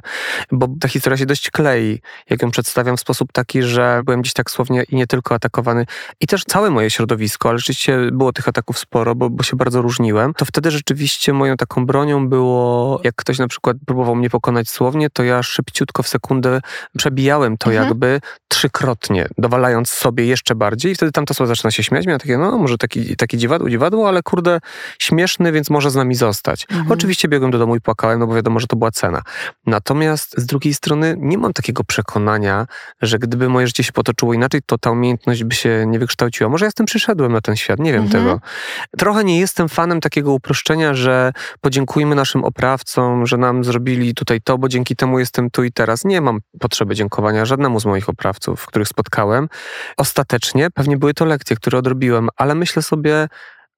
bo ta historia się dość klei, jak ją przedstawiam w sposób taki, że byłem gdzieś tak słownie i nie tylko atakowany, i też całe moje środowisko, ale rzeczywiście było tych ataków sporo, bo, bo się bardzo różniłem, to wtedy rzeczywiście moją taką bronią było, jak ktoś na przykład próbował mnie pokonać słownie, to ja szybciutko w sekundę przebijałem to mhm. jakby trzykrotnie, dowalając sobie jeszcze bardziej i wtedy tamta słowa zaczyna się śmiać, takie, no może taki, taki dziwadło, dziwadło, ale kurde, śmieszny, więc może z nami zostać. Mhm. Oczywiście biegłem do domu i płakałem, no bo wiadomo, że to była cena. Natomiast z drugiej strony nie mam takiego przekonania, że gdyby moje życie się potoczyło inaczej, to ta umiejętność by się nie wykształciła. Może ja z tym przyszedłem na ten świat, nie wiem mhm. tego. Trochę nie jestem fanem takiego uproszczenia, że podziękujmy naszym oprawcom, że nam zrobili tutaj to, bo dzięki temu jestem tu i teraz. Nie mam potrzeby dziękowania żadnemu z moich oprawców, których spotkałem. Ostatecznie pewnie były to lekcje, które odrobiłem, ale myślę sobie,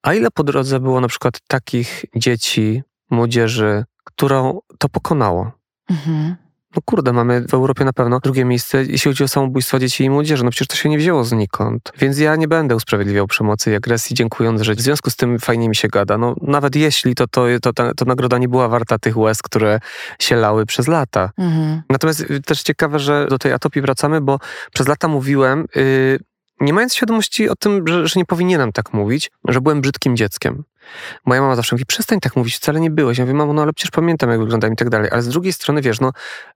a ile po drodze było na przykład takich dzieci, młodzieży, którą to pokonało? Mhm. No kurde, mamy w Europie na pewno drugie miejsce, jeśli chodzi o samobójstwa dzieci i młodzieży. No przecież to się nie wzięło znikąd. Więc ja nie będę usprawiedliwiał przemocy i agresji, dziękując, że w związku z tym fajnie mi się gada. No nawet jeśli, to, to, to, to, to nagroda nie była warta tych łez, które się lały przez lata. Mhm. Natomiast też ciekawe, że do tej atopii wracamy, bo przez lata mówiłem... Yy, nie mając świadomości o tym, że, że, nie powinienem tak mówić, że byłem brzydkim dzieckiem. Moja mama zawsze mówi, przestań tak mówić, wcale nie byłeś. Ja mówię, mamo, no ale przecież pamiętam, jak wyglądam i tak dalej. Ale z drugiej strony, wiesz, no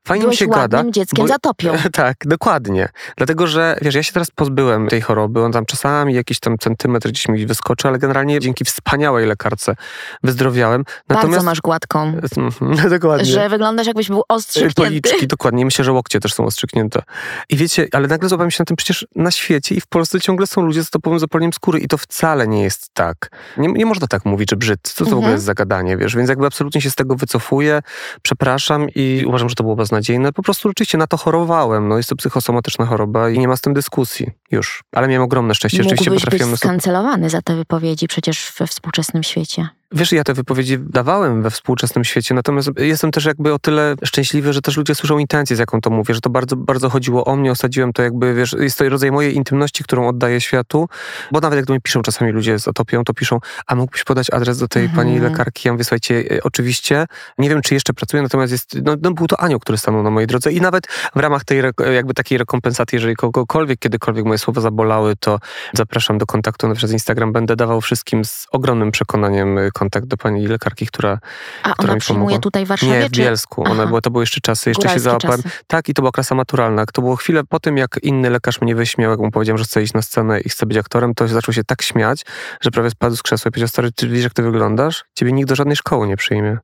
fajnie mi się gada. dzieckiem bo... zatopią. *laughs* tak, dokładnie. Dlatego, że wiesz, ja się teraz pozbyłem tej choroby. On tam czasami jakiś tam centymetr gdzieś mi wyskoczy, ale generalnie dzięki wspaniałej lekarce wyzdrowiałem. Natomiast... Bardzo masz gładką. *laughs* dokładnie. Że wyglądasz jakbyś był ostrzyknięty. Policzki, dokładnie. Myślę, że łokcie też są ostrzyknięte. I wiecie, ale nagle złapałem się na tym przecież na świecie i w Polsce ciągle są ludzie z topowym zapaleniem skóry i to wcale nie jest tak. Nie, nie można tak mówić, że brzydcy co to mhm. w ogóle mhm. jest zagadanie, wiesz? Więc jakby absolutnie się z tego wycofuję, przepraszam i uważam, że to było beznadziejne. Po prostu rzeczywiście na to chorowałem. No jest to psychosomatyczna choroba i nie ma z tym dyskusji już. Ale miałem ogromne szczęście. Mógłbyś rzeczywiście potrafiłem... być skancelowany za te wypowiedzi przecież we współczesnym świecie. Wiesz, ja te wypowiedzi dawałem we współczesnym świecie, natomiast jestem też jakby o tyle szczęśliwy, że też ludzie słyszą intencję, z jaką to mówię, że to bardzo, bardzo chodziło o mnie, osadziłem to jakby, wiesz, jest to rodzaj mojej intymności, którą oddaję światu, bo nawet jak do mnie piszą czasami ludzie z Atopią, to piszą, a mógłbyś podać adres do tej mhm. pani lekarki? Ja mówię, słuchajcie, e, oczywiście, nie wiem, czy jeszcze pracuję, natomiast jest, no, no, był to anioł, który stanął na mojej drodze i nawet w ramach tej jakby takiej rekompensaty, jeżeli kogokolwiek, kiedykolwiek moje słowa zabolały, to zapraszam do kontaktu no, przez Instagram, będę dawał wszystkim z ogromnym przekonaniem e, kontakt do pani lekarki która, A która ona mi przyjmuje tutaj w Warszawie? Nie, w Bielsku. One były, to były jeszcze czasy, jeszcze Góralskie się załapałem. Czasy. Tak, i to była klasa maturalna. To było chwilę po tym, jak inny lekarz mnie wyśmiał, jak mu powiedziałem, że chcę iść na scenę i chcę być aktorem, to zaczął się tak śmiać, że prawie spadł z krzesła i powiedział, stary, ty widzisz, jak ty wyglądasz? Ciebie nikt do żadnej szkoły nie przyjmie.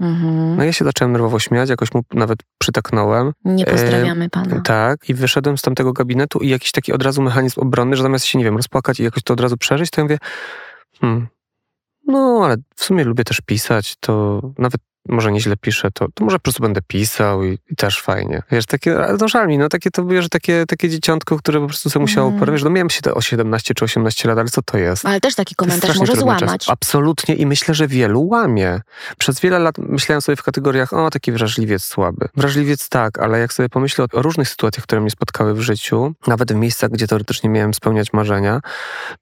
Mhm. No ja się zacząłem nerwowo śmiać, jakoś mu nawet przytaknąłem. Nie pozdrawiamy pana. Tak, i wyszedłem z tamtego gabinetu i jakiś taki od razu mechanizm obronny, że zamiast się, nie wiem, rozpłakać i jakoś to od razu przeżyć, to ja mówię, hmm, no ale w sumie lubię też pisać, to nawet może nieźle piszę, to, to może po prostu będę pisał i, i też fajnie. Wiesz, takie, to żal mi, no takie to wiesz, takie, takie dzieciątko, które po prostu sobie musiało Mm. Wiesz, no miałem się te o 17 czy 18 lat, ale co to jest? Ale też taki komentarz może trudny czas. złamać. Absolutnie i myślę, że wielu łamie. Przez wiele lat myślałem sobie w kategoriach, o taki wrażliwiec słaby. Wrażliwiec tak, ale jak sobie pomyślę o, o różnych sytuacjach, które mnie spotkały w życiu, nawet w miejscach, gdzie teoretycznie miałem spełniać marzenia,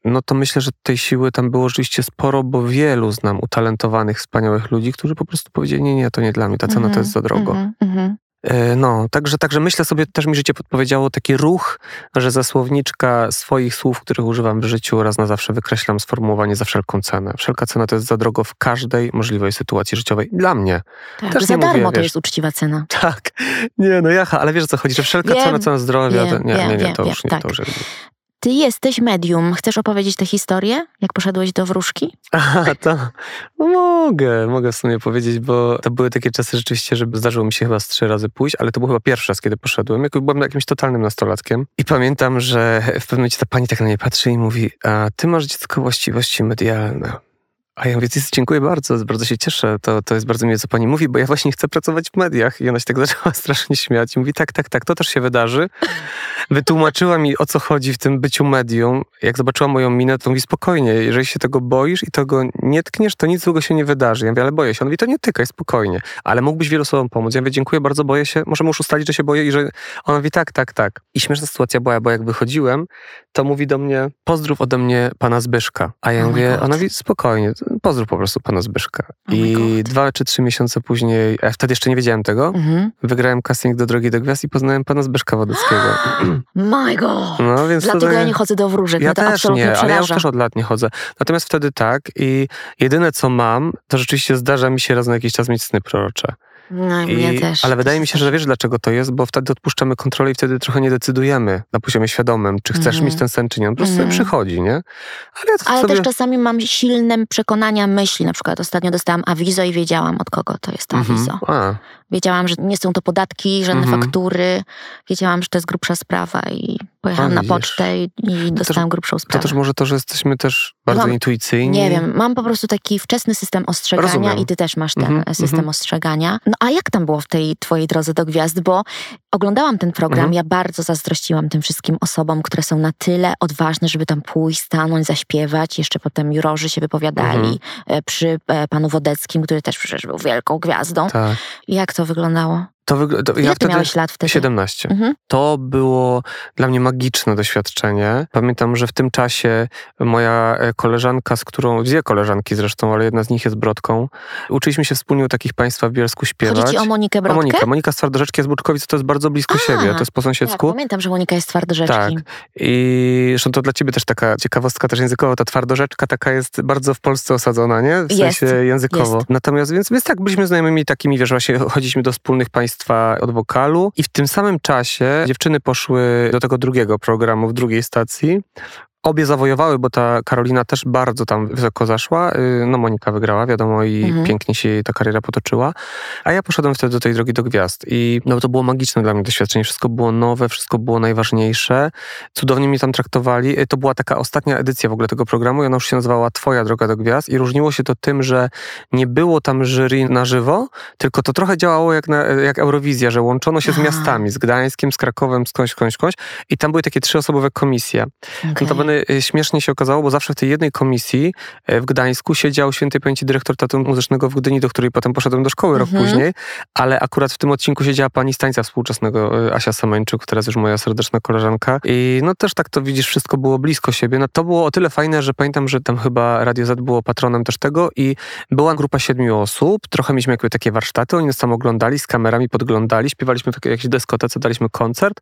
no to myślę, że tej siły tam było rzeczywiście sporo, bo wielu znam utalentowanych, wspaniałych ludzi, którzy po prostu powiedzieli, nie, nie, to nie dla mnie, ta cena Mhm, to jest za drogo. mhm, mhm. E, No, także, także myślę sobie, też mi życie podpowiedziało taki ruch, że ze słowniczka swoich słów, których używam w życiu, raz na zawsze wykreślam sformułowanie za wszelką cenę. Wszelka cena to jest za drogo w każdej możliwej sytuacji życiowej. Dla mnie. Tak, Też za nie darmo mówię, to wiesz, jest uczciwa cena. Tak. Nie, no jacha, ale wiesz o co chodzi, że wszelka Wiem, cena, cena zdrowia, to wiem, nie, nie, nie, wiem, to wiem, już nie, tak. to już nie. Ty jesteś medium. Chcesz opowiedzieć tę historię? Jak poszedłeś do wróżki? Aha, to no mogę, mogę w sumie powiedzieć, bo to były takie czasy rzeczywiście, że zdarzyło mi się chyba z trzy razy pójść, ale to był chyba pierwszy raz, kiedy poszedłem. Jak byłem jakimś totalnym nastolatkiem i pamiętam, że w pewnym momencie ta pani tak na mnie patrzy i mówi, a ty masz dziecko właściwości medialne. A ja mówię, dziękuję bardzo, bardzo się cieszę, to, to jest bardzo miłe, co pani mówi, bo ja właśnie chcę pracować w mediach. I ona się tak *laughs* zaczęła strasznie śmiać i mówi, tak, tak, tak, to też się wydarzy. *laughs* Wytłumaczyła mi, o co chodzi w tym byciu medium. Jak zobaczyła moją minę, to mówi, spokojnie, jeżeli się tego boisz i tego nie tkniesz, to nic złego się nie wydarzy. Ja mówię, ale boję się. On mówi, to nie tykaj, spokojnie. Ale mógłbyś wielu osobom pomóc. Ja mówię, dziękuję bardzo, boję się. Możemy już ustalić, że się boję i że... On mówi, tak, tak, tak. I śmieszna sytuacja była, bo jak wychodziłem, to mówi do mnie, pozdrów ode mnie pana Zbyszka. A ja Oh mówię, ona mówi, spokojnie, pozdrów po prostu pana Zbyszka. Oh I dwa czy trzy miesiące później, a wtedy jeszcze nie wiedziałem tego, Mhm. wygrałem casting do Drogi do Gwiazd i poznałem pana Zbyszka Wodeckiego. *gasps* My God! No, więc Dlatego tak- ja nie chodzę do wróżek. ja też nie, ale ja już też od lat nie chodzę. Natomiast wtedy tak i jedyne co mam, to rzeczywiście zdarza mi się raz na jakiś czas mieć sny prorocze. No, I, mnie też. ale wydaje mi się, że wiesz dlaczego to jest, bo wtedy odpuszczamy kontrolę i wtedy trochę nie decydujemy na poziomie świadomym, czy chcesz Mhm. mieć ten sen, czy nie. On po prostu sobie przychodzi, nie? Ale ja Ale sobie... też czasami mam silne przekonania, myśli. Na przykład ostatnio dostałam awizo i wiedziałam, od kogo to jest to Mhm. awizo. A, Wiedziałam, że nie są to podatki, żadne Mhm. faktury. Wiedziałam, że to jest grubsza sprawa i pojechałam A, na pocztę i, i dostałam grubszą to sprawę. też może to, że jesteśmy też bardzo mam- intuicyjni. Nie wiem, mam po prostu taki wczesny system ostrzegania Rozumiem. i ty też masz ten Mhm, system mhm. ostrzegania. No a jak tam było w tej twojej drodze do gwiazd? Bo oglądałam ten program, Mhm. ja bardzo zazdrościłam tym wszystkim osobom, które są na tyle odważne, żeby tam pójść, stanąć, zaśpiewać. Jeszcze potem jurorzy się wypowiadali Mhm. e, przy e, panu Wodeckim, który też przecież był wielką gwiazdą. Tak. Jak to wyglądało? To wygl- to Ile ja ty wtedy... miałeś lat wtedy? 17. Mhm. To było dla mnie magiczne doświadczenie. Pamiętam, że w tym czasie moja e, koleżanka, z którą, dwie koleżanki zresztą, ale jedna z nich jest Brodką, uczyliśmy się wspólnie u takich państwa w Bielsku śpiewać. Chodzi ci o Monikę O Brodkę? Monika. Monika z Twardorzeczki, z Buczkowic, to jest bardzo blisko A, siebie, to jest po Tak, sąsiedzku. pamiętam, że Monika jest twardorzeczki. Tak. I zresztą to dla ciebie też taka ciekawostka też językowa, ta twardorzeczka taka jest bardzo w Polsce osadzona, nie? W Jest, sensie językowo. jest. Natomiast, więc, więc tak, byliśmy znajomymi takimi, wiesz, właśnie chodziliśmy do wspólnych państwa od wokalu i w tym samym czasie dziewczyny poszły do tego drugiego programu w drugiej stacji. Obie zawojowały, bo ta Karolina też bardzo tam wysoko zaszła. Y, No Monika wygrała, wiadomo, i Mhm. pięknie się jej ta kariera potoczyła. A ja poszedłem wtedy do tej drogi do gwiazd. I no, to było magiczne dla mnie doświadczenie. Wszystko było nowe, wszystko było najważniejsze. Cudownie mnie tam traktowali. Y, To była taka ostatnia edycja w ogóle tego programu i ona już się nazywała Twoja droga do gwiazd. I różniło się to tym, że nie było tam jury na żywo, tylko to trochę działało jak, na, jak Eurowizja, że łączono się z A. miastami, z Gdańskiem, z Krakowem, skądś, skądś, skądś. I tam były takie trzyosobowe komisje. Okej. Notabene y, śmiesznie się okazało, bo zawsze w tej jednej komisji y, w Gdańsku siedział świętej pamięci dyrektor teatru muzycznego w Gdyni, do której potem poszedłem do szkoły rok Mhm. później, ale akurat w tym odcinku siedziała pani z tańca współczesnego y, Asia Samańczuk, teraz już moja serdeczna koleżanka i no też tak to widzisz, wszystko było blisko siebie. No to było o tyle fajne, że pamiętam, że tam chyba Radio Z było patronem też tego i była grupa siedmiu osób, trochę mieliśmy jakby takie warsztaty, oni nas tam oglądali, z kamerami podglądali, śpiewaliśmy w takiej jakiejś dyskotece, daliśmy koncert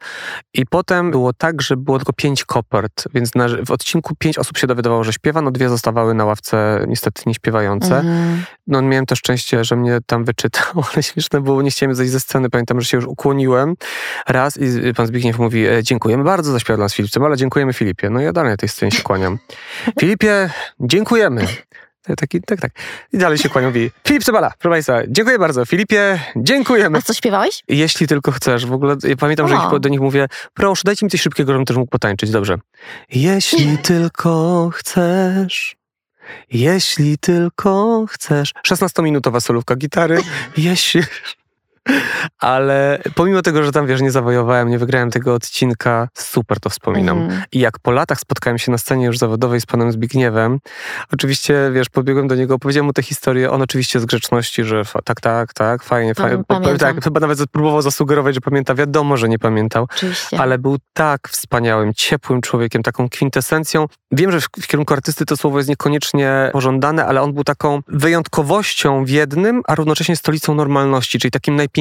i potem było tak, że było tylko pięć kopert, więc na, w odcinku pięć osób się dowiadywało, że śpiewa, no dwie zostawały na ławce niestety nieśpiewające. Mhm. No miałem to szczęście, że mnie tam wyczytał, *laughs* ale śmieszne było, nie chciałem zejść ze sceny, pamiętam, że się już ukłoniłem raz i pan Zbigniew mówi, e, dziękujemy bardzo za śpiew dla nas Filipce, ale dziękujemy Filipie. No ja dalej tej scenie się kłaniam. Filipie, dziękujemy. Taki, tak, tak. I dalej się kłanią i Filip Cebala, proszę Państwa, dziękuję bardzo. Filipie, dziękujemy. A co śpiewałeś? Jeśli tylko chcesz. W ogóle ja pamiętam, że O. ich- do nich mówię, proszę, dajcie mi coś szybkiego, żebym też mógł potańczyć. Dobrze. Jeśli tylko chcesz, jeśli tylko chcesz. 16-minutowa solówka gitary. *laughs* Jeśli... Ale pomimo tego, że tam, wiesz, nie zawojowałem, nie wygrałem tego odcinka, super to wspominam. Mhm. I jak po latach spotkałem się na scenie już zawodowej z panem Zbigniewem, oczywiście, wiesz, podbiegłem do niego, opowiedziałem mu tę historię, on oczywiście z grzeczności, że tak, tak, tak, fajnie, fajnie. Tak, chyba nawet próbował zasugerować, że pamięta, wiadomo, że nie pamiętał, Oczywiście. ale był tak wspaniałym, ciepłym człowiekiem, taką kwintesencją. Wiem, że w, w kierunku artysty to słowo jest niekoniecznie pożądane, ale on był taką wyjątkowością w jednym, a równocześnie stolicą normalności, czyli takim najpiękniejszym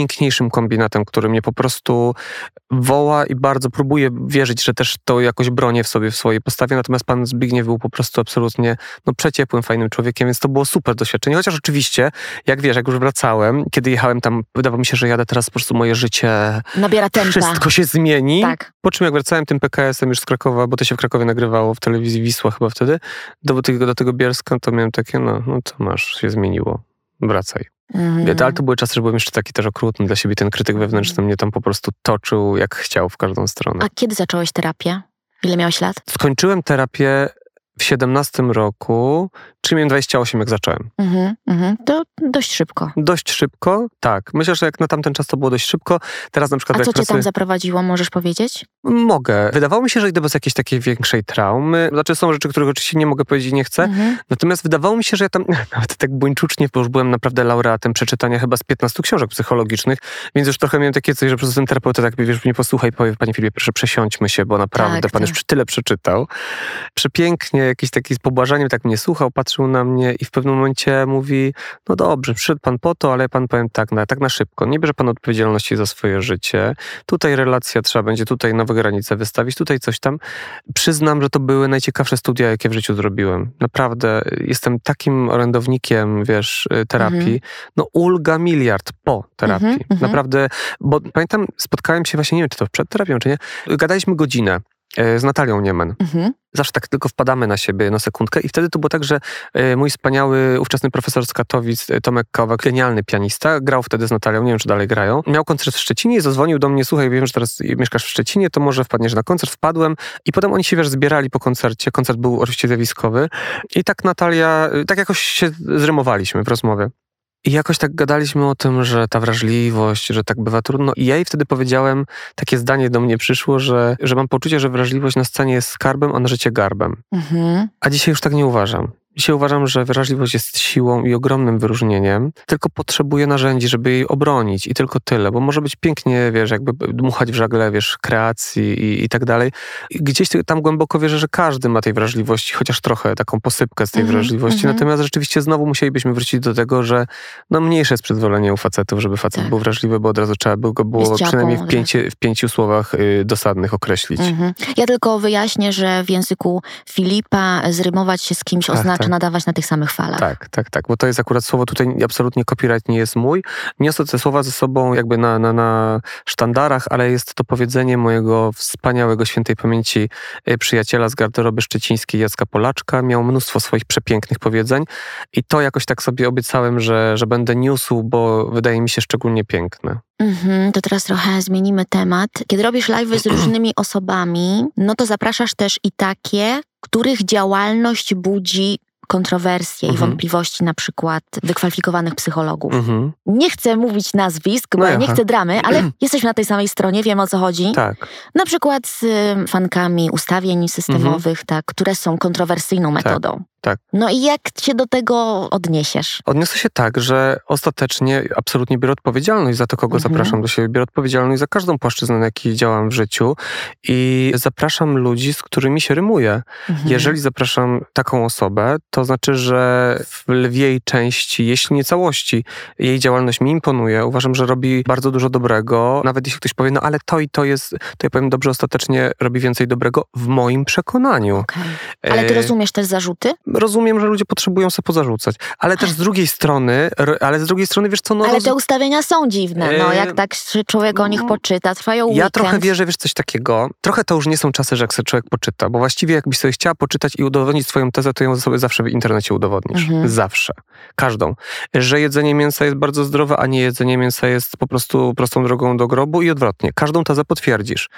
kombinatem, który mnie po prostu woła i bardzo próbuje wierzyć, że też to jakoś bronię w sobie, w swojej postawie. Natomiast pan Zbigniew był po prostu absolutnie no, przeciepłym, fajnym człowiekiem, więc to było super doświadczenie. Chociaż oczywiście, jak wiesz, jak już wracałem, kiedy jechałem tam, wydawało mi się, że jadę teraz po prostu moje życie, Nabiera tempa. wszystko się zmieni. Tak. Po czym jak wracałem tym PKS-em już z Krakowa, bo to się w Krakowie nagrywało w telewizji Wisła chyba wtedy, do tego, do tego Bielska, to miałem takie, no, no to masz, się zmieniło. Wracaj. Mhm. Ale to były czasy, że byłem jeszcze taki też okrutny dla siebie. Ten krytyk wewnętrzny mnie tam po prostu toczył jak chciał w każdą stronę. A kiedy zacząłeś terapię? Ile miałeś lat? Skończyłem terapię w 17 roku, czyli miałem 28 jak zacząłem. Mhm, mhm. To dość szybko. Dość szybko, tak. Myślę, że jak na tamten czas to było dość szybko. Teraz na przykład A co cię tam zaprowadziło, możesz powiedzieć? Mogę. Wydawało mi się, że idę bez jakiejś takiej większej traumy. Znaczy są rzeczy, których oczywiście nie mogę powiedzieć i nie chcę. Mhm. Natomiast wydawało mi się, że ja tam *laughs* nawet tak buńczucznie, bo już byłem naprawdę laureatem przeczytania chyba z 15 książek psychologicznych, więc już trochę miałem takie coś, że przez ten terapeuta tak wiesz, mnie posłuchaj, powie, panie Filipie, proszę przesiądźmy się, bo naprawdę Tak, pan tak. już tyle przeczytał. Przepięknie, jakiś taki z pobłażaniem tak mnie słuchał, patrzył na mnie i w pewnym momencie mówi, no dobrze, przyszedł pan po to, ale ja pan powiem tak na, tak na szybko, nie bierze pan odpowiedzialności za swoje życie, tutaj relacja trzeba będzie, tutaj nowe granice wystawić, tutaj coś tam. Przyznam, że to były najciekawsze studia, jakie w życiu zrobiłem. Naprawdę jestem takim orędownikiem, wiesz, y, terapii. Mhm. No ulga miliard po terapii. Mhm, mhm. Naprawdę, bo pamiętam, spotkałem się właśnie, nie wiem, czy to przed terapią, czy nie, gadaliśmy godzinę z Natalią Niemen. Mhm. Zawsze tak tylko wpadamy na siebie na sekundkę i wtedy to było tak, że e, mój wspaniały ówczesny profesor z Katowic, e, Tomek Kowak, genialny pianista, grał wtedy z Natalią, nie wiem czy dalej grają. Miał koncert w Szczecinie i zadzwonił do mnie, słuchaj, wiem, że teraz mieszkasz w Szczecinie, to może wpadniesz na koncert. Wpadłem i potem oni się, wiesz, zbierali po koncercie. Koncert był oczywiście zjawiskowy i tak Natalia, e, tak jakoś się zrymowaliśmy w rozmowie. I jakoś tak gadaliśmy o tym, że ta wrażliwość, że tak bywa trudno. I ja jej wtedy powiedziałem, takie zdanie do mnie przyszło, że, że mam poczucie, że wrażliwość na scenie jest skarbem, a na życie garbem. Mhm. A dzisiaj już tak nie uważam. Dzisiaj uważam, że wrażliwość jest siłą i ogromnym wyróżnieniem, tylko potrzebuje narzędzi, żeby jej obronić i tylko tyle, bo może być pięknie, wiesz, jakby dmuchać w żagle, wiesz, kreacji i, i tak dalej. I gdzieś tam głęboko wierzę, że każdy ma tej wrażliwości, chociaż trochę taką posypkę z tej Mhm, wrażliwości, mhm. natomiast rzeczywiście znowu musielibyśmy wrócić do tego, że no mniejsze jest przyzwolenie u facetów, żeby facet Tak. był wrażliwy, bo od razu trzeba było go było przynajmniej w, pięciu, w pięciu słowach y, dosadnych określić. Mhm. Ja tylko wyjaśnię, że w języku Filipa zrymować się z kimś Tak, oznacza tak. nadawać na tych samych falach. Tak, tak, tak, bo to jest akurat słowo, tutaj absolutnie copyright nie jest mój. Niosę te słowa ze sobą jakby na, na, na sztandarach, ale jest to powiedzenie mojego wspaniałego świętej pamięci y, przyjaciela z garderoby szczecińskiej Jacka Polaczka. Miał mnóstwo swoich przepięknych powiedzeń i to jakoś tak sobie obiecałem, że, że będę niósł, bo wydaje mi się szczególnie piękne. Mhm, to teraz trochę zmienimy temat. Kiedy robisz live z różnymi osobami, no to zapraszasz też i takie, których działalność budzi kontrowersje i Mhm. wątpliwości na przykład wykwalifikowanych psychologów. Mhm. Nie chcę mówić nazwisk, bo No ja nie chcę dramy, *clears throat* ale jesteśmy na tej samej stronie, wiem o co chodzi. Tak, Na przykład z y, fankami ustawień systemowych, tak, które są kontrowersyjną metodą. tak. No i jak się do tego odniesiesz? Odniosę się tak, że ostatecznie absolutnie biorę odpowiedzialność za to, kogo Mhm. zapraszam do siebie. Biorę odpowiedzialność za każdą płaszczyznę, na jakiej działam w życiu i zapraszam ludzi, z którymi się rymuję. Mhm. Jeżeli zapraszam taką osobę, to znaczy, że w lwiej części, jeśli nie całości, jej działalność mi imponuje. Uważam, że robi bardzo dużo dobrego. Nawet jeśli ktoś powie, no ale to i to jest, to ja powiem dobrze, ostatecznie robi więcej dobrego w moim przekonaniu. Okej. Ale ty E, rozumiesz też zarzuty? Rozumiem, że ludzie potrzebują sobie pozarzucać. Ale też z drugiej strony, ale z drugiej strony, wiesz co, no... Ale te ustawienia są dziwne, no jak tak człowiek o nich mm. poczyta, trwają Ja weekend. trochę wierzę, wiesz, coś takiego. Trochę to już nie są czasy, że jak sobie człowiek poczyta, bo właściwie jakbyś sobie chciała poczytać i udowodnić swoją tezę, to ją sobie zawsze w internecie udowodnisz. Mhm. Zawsze. Każdą. Że jedzenie mięsa jest bardzo zdrowe, a nie jedzenie mięsa jest po prostu prostą drogą do grobu i odwrotnie. Każdą tezę potwierdzisz.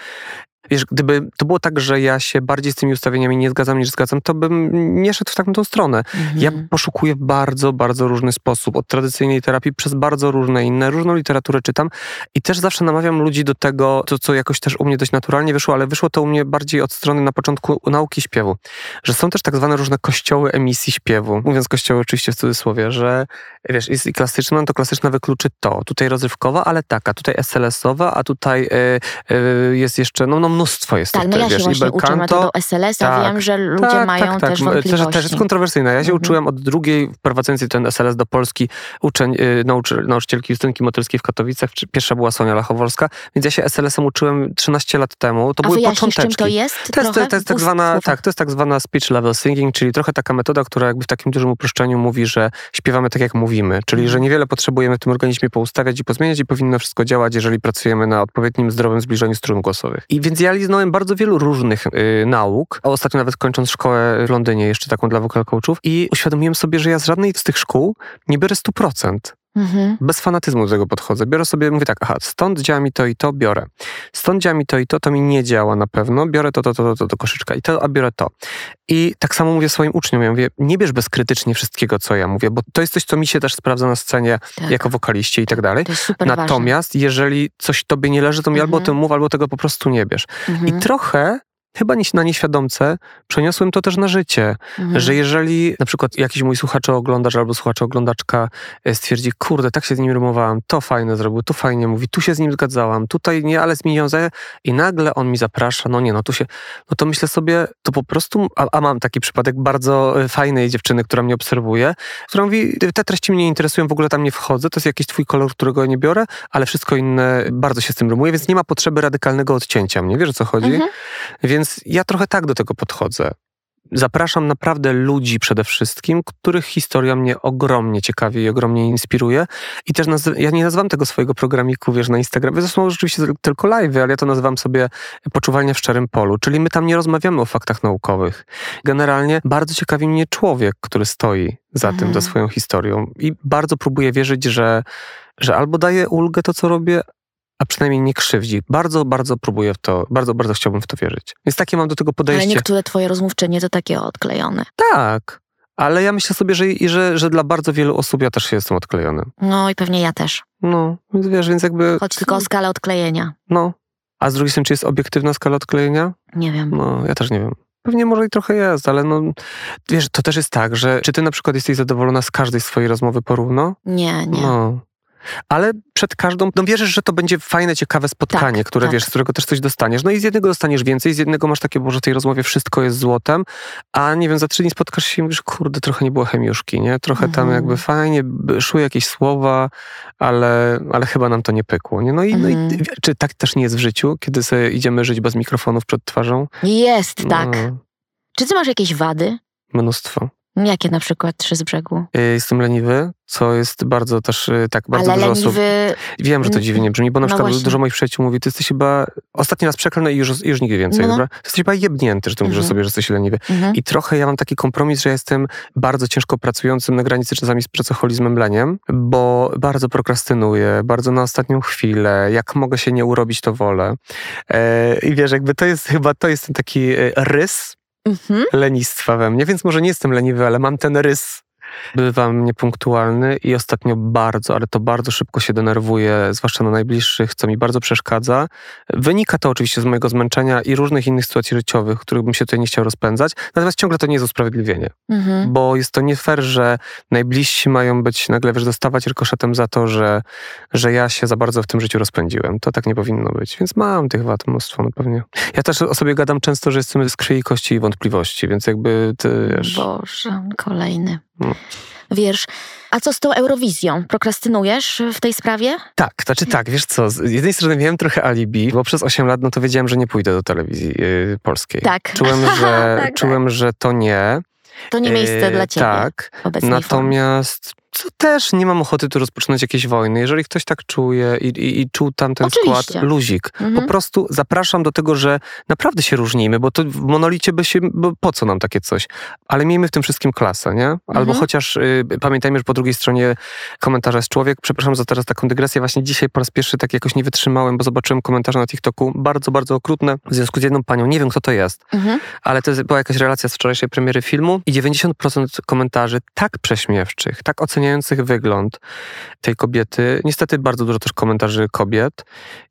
Wiesz, gdyby to było tak, że ja się bardziej z tymi ustawieniami nie zgadzam niż zgadzam, to bym nie szedł w taką stronę. Mhm. Ja poszukuję w bardzo, bardzo różny sposób. Od tradycyjnej terapii przez bardzo różne inne, różną literaturę czytam i też zawsze namawiam ludzi do tego, to co jakoś też u mnie dość naturalnie wyszło, ale wyszło to u mnie bardziej od strony na początku nauki śpiewu. Że są też tak zwane różne kościoły emisji śpiewu. Mówiąc kościoły oczywiście w cudzysłowie, że wiesz, jest i klasyczna, no to klasyczna wykluczy to. Tutaj rozrywkowa, ale taka. Tutaj SLS-owa, a tutaj y, y, jest jeszcze, no, no mnóstwo jest Tak, tych, no ja wiesz, się właśnie uczyłam tego SLS-a, tak, wiem, że ludzie tak, mają tak, tak. też wątpliwości. Też, też jest kontrowersyjna. Ja się mhm. uczyłem od drugiej, wprowadzającej ten SLS do Polski, uczeń, y, nauczy, nauczycielki Justynki Motylskiej w Katowicach, pierwsza była Sonia Lachowolska, więc ja się SLS-em uczyłem 13 lat temu. To A były począteczki. czym to jest? To jest, to, to jest tak zwana, tak, to jest tak zwana speech level singing, czyli trochę taka metoda, która jakby w takim dużym uproszczeniu mówi, że śpiewamy tak, jak mówimy, czyli że mhm. niewiele potrzebujemy w tym organizmie poustawiać i pozmieniać i powinno wszystko działać, jeżeli pracujemy na odpowiednim, zdrowym zbliżeniu strun głosowych. I więc ja liznąłem bardzo wielu różnych y, nauk, a ostatnio nawet kończąc szkołę w Londynie, jeszcze taką dla vocal coachów i uświadomiłem sobie, że ja z żadnej z tych szkół nie biorę 100%. Mhm. Bez fanatyzmu do tego podchodzę. Biorę sobie, mówię tak, aha, stąd działa mi to i to, biorę. Stąd działa mi to i to, to mi nie działa na pewno, biorę to, to, to, to, to do koszyczka i to, a biorę to. I tak samo mówię swoim uczniom, ja mówię, nie bierz bezkrytycznie wszystkiego, co ja mówię, bo to jest coś, co mi się też sprawdza na scenie tak. jako wokaliście i tak dalej. Natomiast ważne. jeżeli coś tobie nie leży, to mi mhm. albo o tym mów, albo tego po prostu nie bierz. Mhm. I trochę chyba na nieświadomce przeniosłem to też na życie, mhm. że jeżeli na przykład jakiś mój słuchacz oglądacz albo słuchacz oglądaczka e, stwierdzi, kurde, tak się z nim rymowałam, to fajne zrobił, tu fajnie mówi, tu się z nim zgadzałam, tutaj nie, ale zmienią zdaje i nagle on mi zaprasza, no nie, no tu się, no to myślę sobie, to po prostu, a, a mam taki przypadek bardzo e, fajnej dziewczyny, która mnie obserwuje, która mówi, te treści mnie interesują, w ogóle tam nie wchodzę, to jest jakiś twój kolor, którego nie biorę, ale wszystko inne bardzo się z tym rymuje, więc nie ma potrzeby radykalnego odcięcia mnie, wiesz o co chodzi? Mhm. Więc więc ja trochę tak do tego podchodzę. Zapraszam naprawdę ludzi przede wszystkim, których historia mnie ogromnie ciekawi i ogromnie inspiruje. I też ja nie nazywam tego swojego programiku, wiesz, na Instagramie. To są rzeczywiście tylko live, ale ja to nazywam sobie poczuwanie w szczerym polu. Czyli my tam nie rozmawiamy o faktach naukowych. Generalnie bardzo ciekawi mnie człowiek, który stoi za mhm. tym, za swoją historią. I bardzo próbuję wierzyć, że, że albo daje ulgę to, co robię, a przynajmniej nie krzywdzi. Bardzo, bardzo próbuję w to, bardzo, bardzo chciałbym w to wierzyć. Więc takie mam do tego podejście. Ale niektóre twoje rozmówczynie to takie odklejone. Tak. Ale ja myślę sobie, że, że, że dla bardzo wielu osób ja też się jestem odklejony. No i pewnie ja też. No, więc wiesz, więc jakby... Chodź tylko o skalę odklejenia. No. A z drugiej strony, czy jest obiektywna skala odklejenia? Nie wiem. No, ja też nie wiem. Pewnie może i trochę jest, ale no, wiesz, to też jest tak, że czy ty na przykład jesteś zadowolona z każdej swojej rozmowy porówno? Nie, nie. No. Ale przed każdą, no wierzysz, że to będzie fajne, ciekawe spotkanie, tak, które tak. wiesz, z którego też coś dostaniesz. No i z jednego dostaniesz więcej, z jednego masz takie, bo że w tej rozmowie wszystko jest złotem, a nie wiem, za trzy dni spotkasz się i mówisz, kurde, trochę nie było chemiuszki, nie? Trochę mhm. tam jakby fajnie, szły jakieś słowa, ale, ale chyba nam to nie pykło, nie? No i, mhm. no i mhm. czy tak też nie jest w życiu, kiedy sobie idziemy żyć bez mikrofonów przed twarzą? Jest, no. tak. Czy ty masz jakieś wady? Mnóstwo. Jakie na przykład trzy z brzegu? Y, jestem leniwy, co jest bardzo też y, tak bardzo Ale dużo leniwy... osób. Wiem, że to dziwnie brzmi, bo na no przykład właśnie. dużo moich przyjaciół mówi, ty jesteś chyba ostatni raz przeklęty i już, już nigdy więcej, no. dobra? Ty jesteś chyba jebnięty, że ty mhm. mówisz sobie, że jesteś leniwy. Mhm. I trochę ja mam taki kompromis, że jestem bardzo ciężko pracującym na granicy czasami z pracoholizmem leniem, bo bardzo prokrastynuję, bardzo na ostatnią chwilę, jak mogę się nie urobić, to wolę. E, I wiesz, jakby to jest chyba, to jest ten taki e, rys, mhm. lenistwa we mnie, więc może nie jestem leniwy, ale mam ten rys Bywam niepunktualny i ostatnio bardzo, ale to bardzo szybko się denerwuję, zwłaszcza na najbliższych, co mi bardzo przeszkadza. Wynika to oczywiście z mojego zmęczenia i różnych innych sytuacji życiowych, których bym się tutaj nie chciał rozpędzać. Natomiast ciągle to nie jest usprawiedliwienie, mhm. bo jest to nie fair, że najbliżsi mają być nagle, wiesz, dostawać rykoszetem za to, że, że ja się za bardzo w tym życiu rozpędziłem. To tak nie powinno być, więc mam tych wad mnóstwo, no pewnie. Ja też o sobie gadam często, że jestem z krwi, kości i wątpliwości, więc jakby ty, wiesz... Boże, kolejny. No. Wiersz. A co z tą Eurowizją? Prokrastynujesz w tej sprawie? Tak, znaczy tak, wiesz co, z jednej strony miałem trochę alibi, bo przez 8 lat no to wiedziałem, że nie pójdę do telewizji yy, polskiej. Tak. Czułem, *laughs* że, tak, czułem, tak. że to nie. To nie miejsce E, dla ciebie. Tak. Natomiast co też nie mam ochoty tu rozpoczynać jakiejś wojny. Jeżeli ktoś tak czuje i, i, i czuł tam ten Oczywiście. skład, luzik. Mhm. Po prostu zapraszam do tego, że naprawdę się różnimy, bo to w monolicie by się, bo po co nam takie coś? Ale miejmy w tym wszystkim klasę, nie? Albo Mhm. chociaż y, pamiętajmy, że po drugiej stronie komentarza jest człowiek. Przepraszam za teraz taką dygresję. Właśnie dzisiaj po raz pierwszy tak jakoś nie wytrzymałem, bo zobaczyłem komentarze na TikToku bardzo, bardzo okrutne w związku z jedną panią. Nie wiem, kto to jest Mhm. ale to była jakaś relacja z wczorajszej premiery filmu i 90% komentarzy tak prześmiewczych, tak oceniających wygląd tej kobiety, niestety bardzo dużo też komentarzy kobiet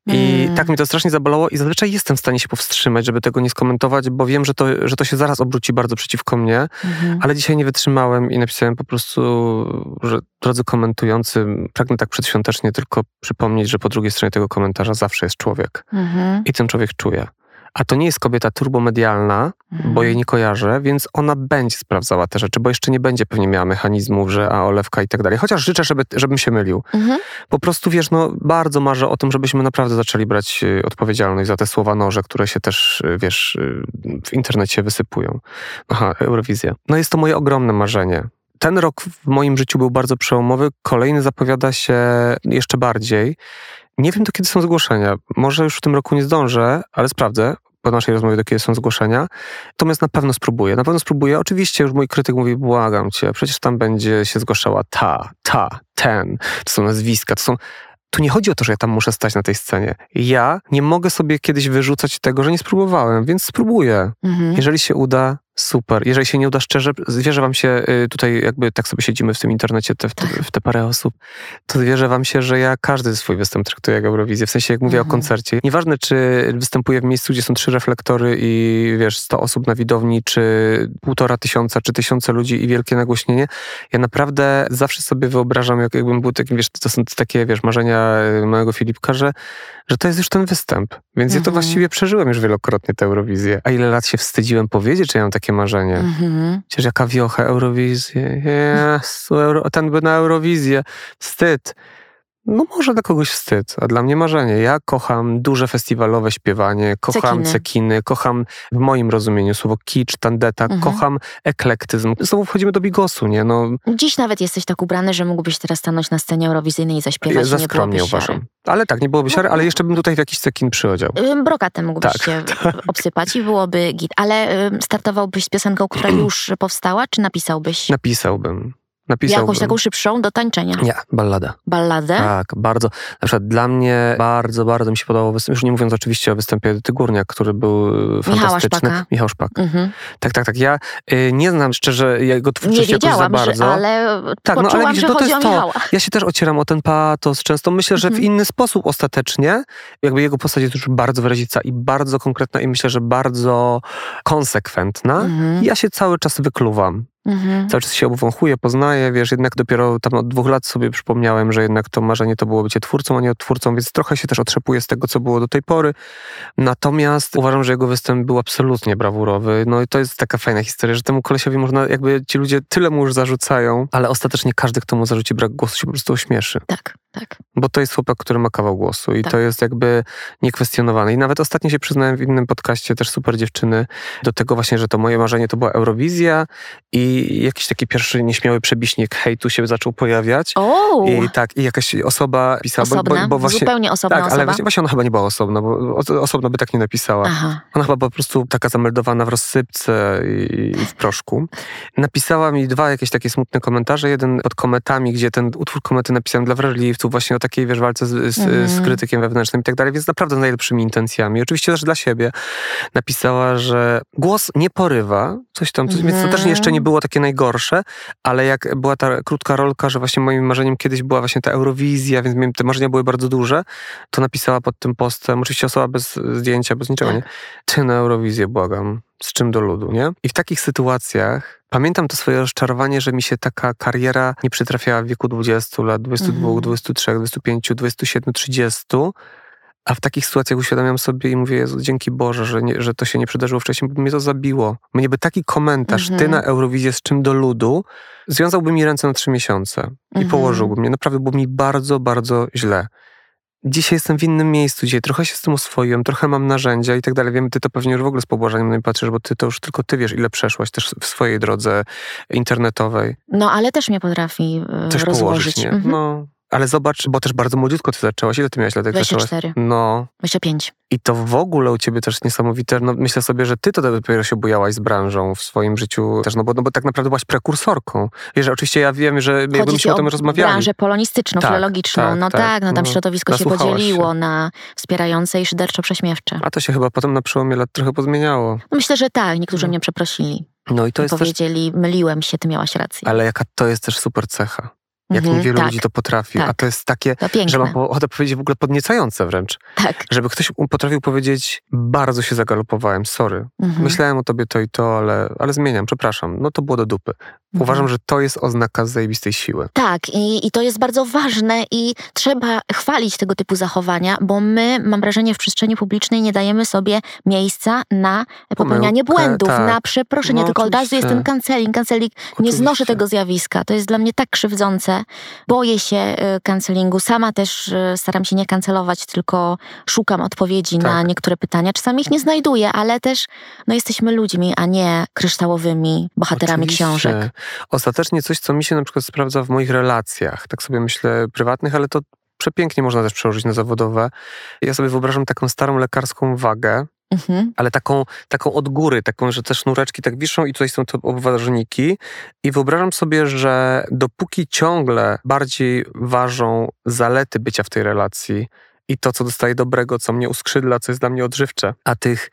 i Mm. tak mnie to strasznie zabolało i zazwyczaj jestem w stanie się powstrzymać, żeby tego nie skomentować, bo wiem, że to, że to się zaraz obróci bardzo przeciwko mnie, Mhm. ale dzisiaj nie wytrzymałem i napisałem po prostu, że drodzy komentujący, pragnę tak przedświątecznie tylko przypomnieć, że po drugiej stronie tego komentarza zawsze jest człowiek Mhm. i ten człowiek czuje. A to nie jest kobieta turbomedialna, bo jej nie kojarzę, więc ona będzie sprawdzała te rzeczy, bo jeszcze nie będzie pewnie miała mechanizmów, że a olewka i tak dalej. Chociaż życzę, żeby, żebym się mylił. Mhm. Po prostu wiesz, no bardzo marzę o tym, żebyśmy naprawdę zaczęli brać y, odpowiedzialność za te słowa noże, które się też, y, wiesz, y, w internecie wysypują. Aha, Eurowizja. No jest to moje ogromne marzenie. Ten rok w moim życiu był bardzo przełomowy, kolejny zapowiada się jeszcze bardziej. Nie wiem, do kiedy są zgłoszenia. Może już w tym roku nie zdążę, ale sprawdzę po naszej rozmowie, do kiedy są zgłoszenia. Natomiast na pewno spróbuję. Na pewno spróbuję. Oczywiście już mój krytyk mówi, błagam cię, przecież tam będzie się zgłaszała ta, ta, ten. To są nazwiska, to są... Tu nie chodzi o to, że ja tam muszę stać na tej scenie. Ja nie mogę sobie kiedyś wyrzucać tego, że nie spróbowałem, więc spróbuję. Mhm. Jeżeli się uda, super. Jeżeli się nie uda szczerze, wierzę wam się, y, tutaj jakby tak sobie siedzimy w tym internecie, te, w, te, w te parę osób, to wierzę wam się, że ja każdy swój występ traktuję jak Eurowizję. W sensie, jak mówię Mhm. o koncercie. Nieważne, czy występuję w miejscu, gdzie są trzy reflektory i wiesz, 100 osób na widowni, czy półtora tysiąca, czy tysiące ludzi i wielkie nagłośnienie. Ja naprawdę zawsze sobie wyobrażam, jak, jakbym był takim, wiesz, to są takie, wiesz, marzenia y, małego Filipka, że, że to jest już ten występ. Więc ja to Mhm. właściwie przeżyłem już wielokrotnie tę Eurowizję. A ile lat się wstydziłem powiedzieć, że ja mam takie marzenie. Mhm. Przecież jaka wiocha, Eurowizję. Jezu, Euro, ten by na Eurowizję. Wstyd. No może dla kogoś wstyd, a dla mnie marzenie. Ja kocham duże festiwalowe śpiewanie, kocham Cekiny. cekiny, kocham w moim rozumieniu słowo kicz, tandeta, Mhm. kocham eklektyzm. Znowu wchodzimy do bigosu, nie? No, Dziś nawet jesteś tak ubrany, że mógłbyś teraz stanąć na scenie Eurowizyjnej i zaśpiewać. za skromnie siary. uważam. Ale tak, nie byłoby siary, ale jeszcze bym tutaj w jakiś cekin przyodział. Ym, Brokatem mógłbyś Tak, się *laughs* obsypać i byłoby git. Ale ym, startowałbyś z piosenką, która *clears throat* już powstała, czy napisałbyś Napisałbym. Napisałbym. jakąś taką szybszą do tańczenia? Nie, ballada. Balladę? Tak, bardzo. Na przykład dla mnie bardzo, bardzo mi się podobał występ, już nie mówiąc oczywiście o występie Edyty Górniak, który był fantastyczny. Szpaka. Michał Szpak. Mhm. Tak, tak, tak. Ja y, nie znam szczerze jego twórczości jakoś za bardzo. że, ale Tak, no, ale poczułam, widzisz, że no to jest to. Ja się też ocieram o ten patos często. Myślę, że w Mhm. inny sposób ostatecznie. Jakby jego postać jest już bardzo wyrazista i bardzo konkretna i myślę, że bardzo konsekwentna. Mhm. Ja się cały czas wykluwam. Mhm. Cały czas się obwąchuję, poznaję, wiesz, jednak dopiero tam od dwóch lat sobie przypomniałem, że jednak to marzenie to było bycie twórcą, a nie odtwórcą, więc trochę się też otrzepuję z tego, co było do tej pory. Natomiast uważam, że jego występ był absolutnie brawurowy. No i to jest taka fajna historia, że temu kolesiowi można, jakby ci ludzie tyle mu już zarzucają, ale ostatecznie każdy, kto mu zarzuci brak głosu, się po prostu ośmieszy. Tak, tak. Bo to jest chłopak, który ma kawał głosu i Tak. to jest jakby niekwestionowane. I nawet ostatnio się przyznałem w innym podcaście, też super dziewczyny, do tego właśnie, że to moje marzenie to była Eurowizja i jakiś taki pierwszy nieśmiały przebiśnik hejtu się zaczął pojawiać. O, I tak, i jakaś osoba pisała, osobna, bo, bo właśnie... zupełnie osobna Tak, ale osoba. właśnie, właśnie ona chyba nie była osobna, bo o- osobno by tak nie napisała. Aha. Ona chyba po prostu taka zameldowana w rozsypce i, i w proszku. Napisała mi dwa jakieś takie smutne komentarze. Jeden pod kometami, gdzie ten utwór komety napisałem dla wrażliwców, właśnie o takiej wiesz, walce z, z, z Mhm. krytykiem wewnętrznym i tak dalej, więc naprawdę z najlepszymi intencjami. Oczywiście też dla siebie. Napisała, że głos nie porywa, coś tam, coś, więc to też Mhm. jeszcze nie było takie najgorsze, ale jak była ta krótka rolka, że właśnie moim marzeniem kiedyś była właśnie ta Eurowizja, więc te marzenia były bardzo duże, to napisała pod tym postem, oczywiście osoba bez zdjęcia, bez niczego, Tak. nie? Ty na Eurowizję, błagam. Z czym do ludu, nie? I w takich sytuacjach pamiętam to swoje rozczarowanie, że mi się taka kariera nie przytrafiała w wieku 20 lat, 22, Mhm. 23, 25, 27, 30. A w takich sytuacjach uświadamiam sobie i mówię, Jezu, dzięki Boże, że, nie, że to się nie przydarzyło wcześniej, bo mnie to zabiło. Mnie by taki komentarz, ty Mhm. na Eurowizję z czym do ludu, związałby mi ręce na trzy miesiące i Mhm. położyłby mnie. Naprawdę było mi bardzo, bardzo źle. Dzisiaj jestem w innym miejscu, dzisiaj trochę się z tym oswoiłem, trochę mam narzędzia i tak dalej. Wiem, ty to pewnie już w ogóle z pobłażaniem na mnie patrzysz, bo ty to już tylko ty wiesz, ile przeszłaś też w swojej drodze internetowej. No, ale też mnie potrafi e, Też rozłożyć. położyć, nie? Mhm. No. Ale zobacz, bo też bardzo młodziutko ty zaczęłaś. Ile ty miałaś lat, jak zaczęłaś? 24, No. 25. I to w ogóle u ciebie też niesamowite. No, myślę sobie, że ty to dopiero się bujałaś z branżą w swoim życiu też, no bo, no bo tak naprawdę byłaś prekursorką. Wiesz, oczywiście ja wiem, że Chodzi jakbyśmy ci o tym o rozmawiali. branżę polonistyczną, Tak, filologiczną. tak, no tak. tak, no tam No. środowisko się podzieliło się. na wspierające i szyderczo-prześmiewcze. A to się chyba potem na przełomie lat trochę pozmieniało. No myślę, że tak, niektórzy No. mnie przeprosili. No i to jest też, powiedzieli, myliłem się, ty miałaś rację. ale jaka to jest też super cecha. Jak Mhm, niewielu tak, ludzi to potrafi. A tak. to jest takie, To że mam ochotę powiedzieć w ogóle podniecające wręcz. Tak. Żeby ktoś potrafił powiedzieć, bardzo się zagalopowałem, sorry. Mhm. Myślałem o tobie to i to, ale, ale zmieniam, przepraszam. No to było do dupy. Mhm. Uważam, że to jest oznaka zajebistej siły. Tak, i, i to jest bardzo ważne i trzeba chwalić tego typu zachowania, bo my, mam wrażenie, w przestrzeni publicznej nie dajemy sobie miejsca na popełnianie Pomyłkę, błędów, tak. na przeproszenie, No, tylko od razu jest oczywiście. ten canceling, canceling. Nie Oczywiście. znoszę tego zjawiska. To jest dla mnie tak krzywdzące. Boję się e, cancelingu. Sama też e, staram się nie kancelować, tylko szukam odpowiedzi na Tak. niektóre pytania. Czasami ich nie znajduję, ale też no, jesteśmy ludźmi, a nie kryształowymi bohaterami Oczywiście. książek. Ostatecznie coś, co mi się na przykład sprawdza w moich relacjach, tak sobie myślę, prywatnych, ale to przepięknie można też przełożyć na zawodowe. Ja sobie wyobrażam taką starą lekarską wagę, Mhm. ale taką, taką od góry, taką, że te sznureczki tak wiszą i tutaj są te obważniki. I wyobrażam sobie, że dopóki ciągle bardziej ważą zalety bycia w tej relacji i to, co dostaje dobrego, co mnie uskrzydla, co jest dla mnie odżywcze, a tych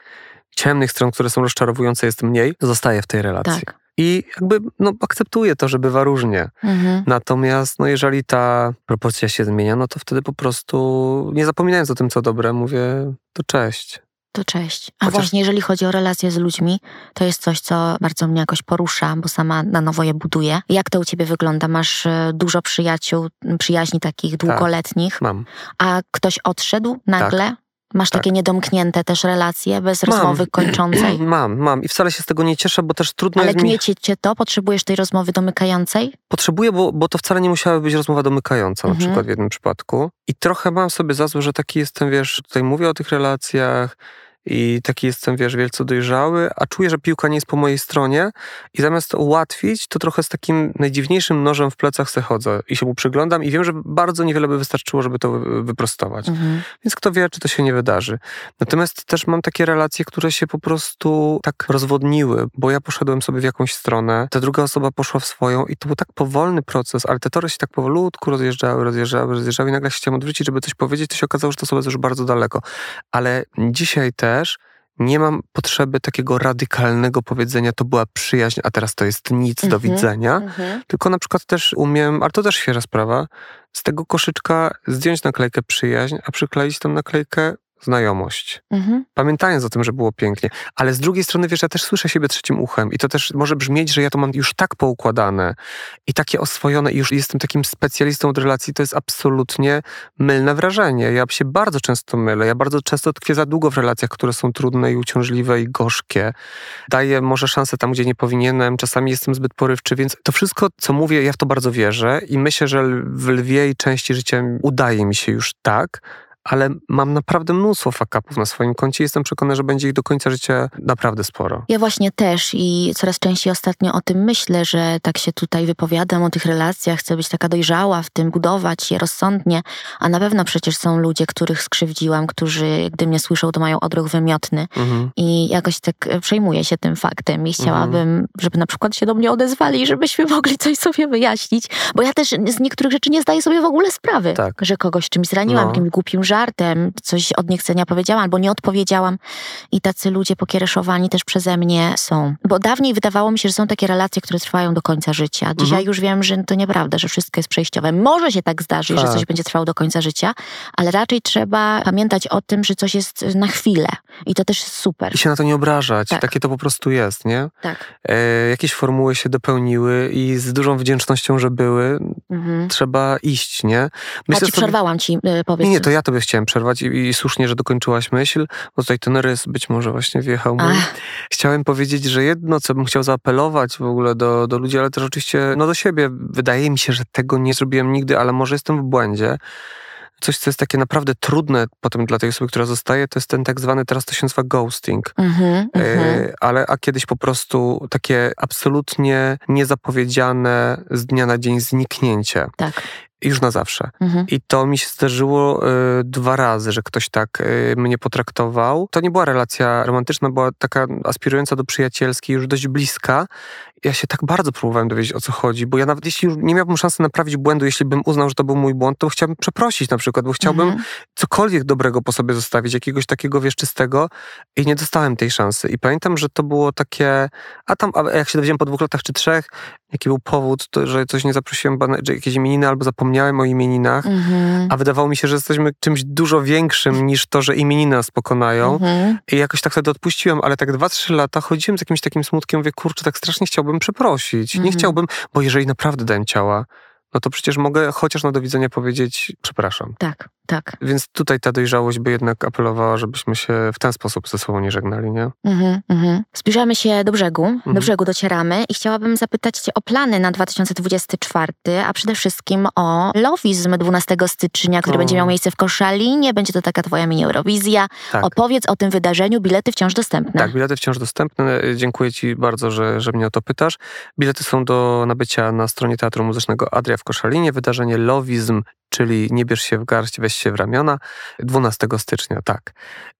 ciemnych stron, które są rozczarowujące jest mniej, zostaje w tej relacji. Tak. I jakby no, akceptuję to, że bywa różnie. Mhm. Natomiast no, jeżeli ta proporcja się zmienia, no to wtedy po prostu nie zapominając o tym, co dobre, mówię to cześć. To cześć. A Chociaż- właśnie, jeżeli chodzi o relacje z ludźmi, to jest coś, co bardzo mnie jakoś porusza, bo sama na nowo je buduję. Jak to u ciebie wygląda? Masz e, dużo przyjaciół, przyjaźni takich długoletnich, Mam. a ktoś odszedł nagle? Masz Tak. takie niedomknięte też relacje, bez Mam. rozmowy *clears throat* kończącej? Mam, mam. I wcale się z tego nie cieszę, bo też trudno Ale jest mi... gniecie cię to? Potrzebujesz tej rozmowy domykającej? Potrzebuję, bo, bo to wcale nie musiała być rozmowa domykająca, na Mhm. przykład w jednym przypadku. I trochę mam sobie za złe, że taki jestem, wiesz, tutaj mówię o tych relacjach i taki jestem, wiesz, wielce dojrzały, a czuję, że piłka nie jest po mojej stronie i zamiast to ułatwić, to trochę z takim najdziwniejszym nożem w plecach se chodzę i się mu przyglądam i wiem, że bardzo niewiele by wystarczyło, żeby to wy- wyprostować. Mhm. Więc kto wie, czy to się nie wydarzy. Natomiast też mam takie relacje, które się po prostu tak rozwodniły, bo ja poszedłem sobie w jakąś stronę, ta druga osoba poszła w swoją i to był tak powolny proces, ale te tory się tak powolutku rozjeżdżały, rozjeżdżały, rozjeżdżały i nagle się chciałem odwrócić, żeby coś powiedzieć, to się okazało, że to osoba jest już bardzo daleko. Ale dzisiaj też nie mam potrzeby takiego radykalnego powiedzenia, to była przyjaźń, a teraz to jest nic, do Mhm. widzenia. Mhm. Tylko na przykład też umiem, ale to też świeża sprawa, z tego koszyczka zdjąć naklejkę przyjaźń, a przykleić tą naklejkę znajomość. Mhm. Pamiętając o tym, że było pięknie. Ale z drugiej strony, wiesz, ja też słyszę siebie trzecim uchem i to też może brzmieć, że ja to mam już tak poukładane i takie oswojone i już jestem takim specjalistą od relacji. To jest absolutnie mylne wrażenie. Ja się bardzo często mylę. Ja bardzo często tkwię za długo w relacjach, które są trudne i uciążliwe i gorzkie. Daję może szansę tam, gdzie nie powinienem. Czasami jestem zbyt porywczy, więc to wszystko, co mówię, ja w to bardzo wierzę i myślę, że w lwiej części życia udaje mi się już tak, ale mam naprawdę mnóstwo fakapów na swoim koncie i jestem przekonany, że będzie ich do końca życia naprawdę sporo. Ja właśnie też i coraz częściej ostatnio o tym myślę, że tak się tutaj wypowiadam o tych relacjach, chcę być taka dojrzała w tym, budować je rozsądnie, a na pewno przecież są ludzie, których skrzywdziłam, którzy gdy mnie słyszą, to mają odruch wymiotny Mhm. i jakoś tak e, przejmuję się tym faktem i chciałabym, żeby na przykład się do mnie odezwali, żebyśmy *laughs* mogli coś sobie wyjaśnić, bo ja też z niektórych rzeczy nie zdaję sobie w ogóle sprawy, Tak. że kogoś czymś zraniłam, No. jakimś głupim żartem, coś od niechcenia powiedziałam albo nie odpowiedziałam i tacy ludzie pokiereszowani też przeze mnie są. Bo dawniej wydawało mi się, że są takie relacje, które trwają do końca życia. Dzisiaj Mhm. już wiem, że to nieprawda, że wszystko jest przejściowe. Może się tak zdarzyć, że Tak. coś będzie trwało do końca życia, ale raczej trzeba pamiętać o tym, że coś jest na chwilę. I to też jest super. I się na to nie obrażać. Tak. Takie to po prostu jest, nie? Tak. E, jakieś formuły się dopełniły i z dużą wdzięcznością, że były, Mhm. trzeba iść, nie? A ci przerwałam ci, y, powiedz. Nie, nie, to ja tobie chciałem przerwać i, i słusznie, że dokończyłaś myśl, bo tutaj ten rys być może właśnie wjechał. mój. Ach. Chciałem powiedzieć, że jedno, co bym chciał zaapelować w ogóle do, do ludzi, ale też oczywiście no do siebie. Wydaje mi się, że tego nie zrobiłem nigdy, ale może jestem w błędzie. coś, co jest takie naprawdę trudne potem dla tej osoby, która zostaje, to jest ten tak zwany, teraz to się nazywa ghosting. Mhm, mhm. ale a kiedyś po prostu takie absolutnie niezapowiedziane z dnia na dzień zniknięcie. Tak już na zawsze. Mhm. I to mi się zdarzyło y, dwa razy, że ktoś tak y, mnie potraktował. To nie była relacja romantyczna, była taka aspirująca do przyjacielskiej, już dość bliska. Ja się tak bardzo próbowałem dowiedzieć, o co chodzi, bo ja nawet jeśli już nie miałbym szansy naprawić błędu, jeśli bym uznał, że to był mój błąd, to chciałbym przeprosić na przykład, bo chciałbym mhm. cokolwiek dobrego po sobie zostawić, jakiegoś takiego wieszczystego i nie dostałem tej szansy. I pamiętam, że to było takie, a tam, a jak się dowiedziałem po dwóch latach czy trzech, jaki był powód, to, że coś nie zaprosiłem, że jakieś imieniny albo zapomniałem o imieninach, mhm. a wydawało mi się, że jesteśmy czymś dużo większym niż to, że imieniny nas pokonają. Mhm. I jakoś tak wtedy odpuściłem, ale tak dwa, trzy lata chodziłem z jakimś takim smutkiem, mówię, kurczę, tak strasznie chciałbym przeprosić. Nie chciałbym, bo jeżeli naprawdę dałem ciała, no to przecież mogę chociaż na do widzenia powiedzieć przepraszam. Tak. Tak. Więc tutaj ta dojrzałość by jednak apelowała, żebyśmy się w ten sposób ze sobą nie żegnali, nie? Mhm, mhm. Zbliżamy się do brzegu, mhm. do brzegu docieramy i chciałabym zapytać Cię o plany na 2024, a przede wszystkim o Lowizm 12 stycznia, który o. będzie miał miejsce w Koszalinie. Będzie to taka Twoja mini-Eurowizja. Tak. Opowiedz o tym wydarzeniu. Bilety wciąż dostępne. Tak, bilety wciąż dostępne. Dziękuję Ci bardzo, że, że mnie o to pytasz. Bilety są do nabycia na stronie Teatru Muzycznego Adria w Koszalinie. Wydarzenie Lowizm czyli nie bierz się w garść, weź się w ramiona. 12 stycznia, tak.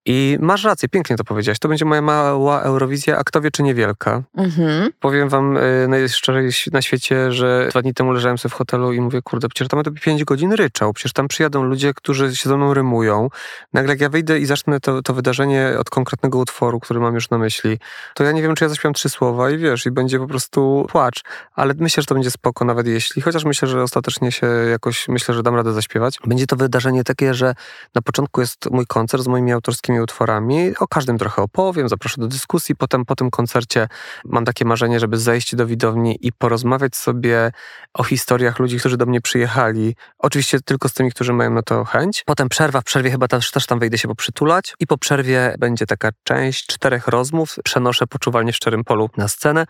I masz rację, pięknie to powiedziałaś. To będzie moja mała Eurowizja, a kto wie, czy niewielka. Mhm. Powiem wam y, najszczerzej na świecie, że dwa dni temu leżałem sobie w hotelu i mówię, kurde, przecież tam to 5 godzin ryczał, przecież tam przyjadą ludzie, którzy się ze mną rymują. Nagle jak ja wyjdę i zacznę to, to wydarzenie od konkretnego utworu, który mam już na myśli, to ja nie wiem, czy ja zaśpiewam trzy słowa i wiesz, i będzie po prostu płacz. Ale myślę, że to będzie spoko, nawet jeśli, chociaż myślę, że ostatecznie się jakoś, myślę, że dam radę zaśpiewać. Będzie to wydarzenie takie, że na początku jest mój koncert z moimi autorskimi utworami. O każdym trochę opowiem, zaproszę do dyskusji. Potem po tym koncercie mam takie marzenie, żeby zejść do widowni i porozmawiać sobie o historiach ludzi, którzy do mnie przyjechali. Oczywiście tylko z tymi, którzy mają na to chęć. Potem przerwa, w przerwie chyba też, też tam wejdę się poprzytulać i po przerwie będzie taka część czterech rozmów. Przenoszę poczuwalnie w szczerym polu na scenę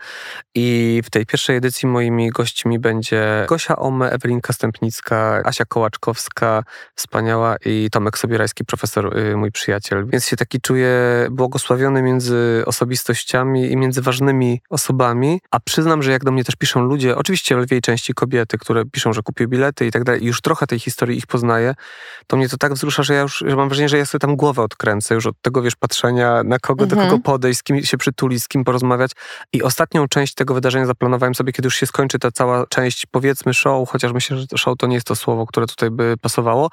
i w tej pierwszej edycji moimi gośćmi będzie Gosia Ome, Ewelinka Stępnicka, Asia Kołaczkowska, wspaniała i Tomek Sobierajski, profesor, y, mój przyjaciel. Więc się taki czuję błogosławiony między osobistościami i między ważnymi osobami, a przyznam, że jak do mnie też piszą ludzie, oczywiście w lwiej części kobiety, które piszą, że kupią bilety i tak dalej, i już trochę tej historii ich poznaję, to mnie to tak wzrusza, że ja już że mam wrażenie, że ja sobie tam głowę odkręcę już od tego, wiesz, patrzenia na kogo, mhm. do kogo podejść, z kim się przytulić, z kim porozmawiać. I ostatnią część tego wydarzenia zaplanowałem sobie, kiedy już się skończy ta cała część, powiedzmy show, chociaż myślę, że show to nie jest to słowo, które tutaj by pasowało,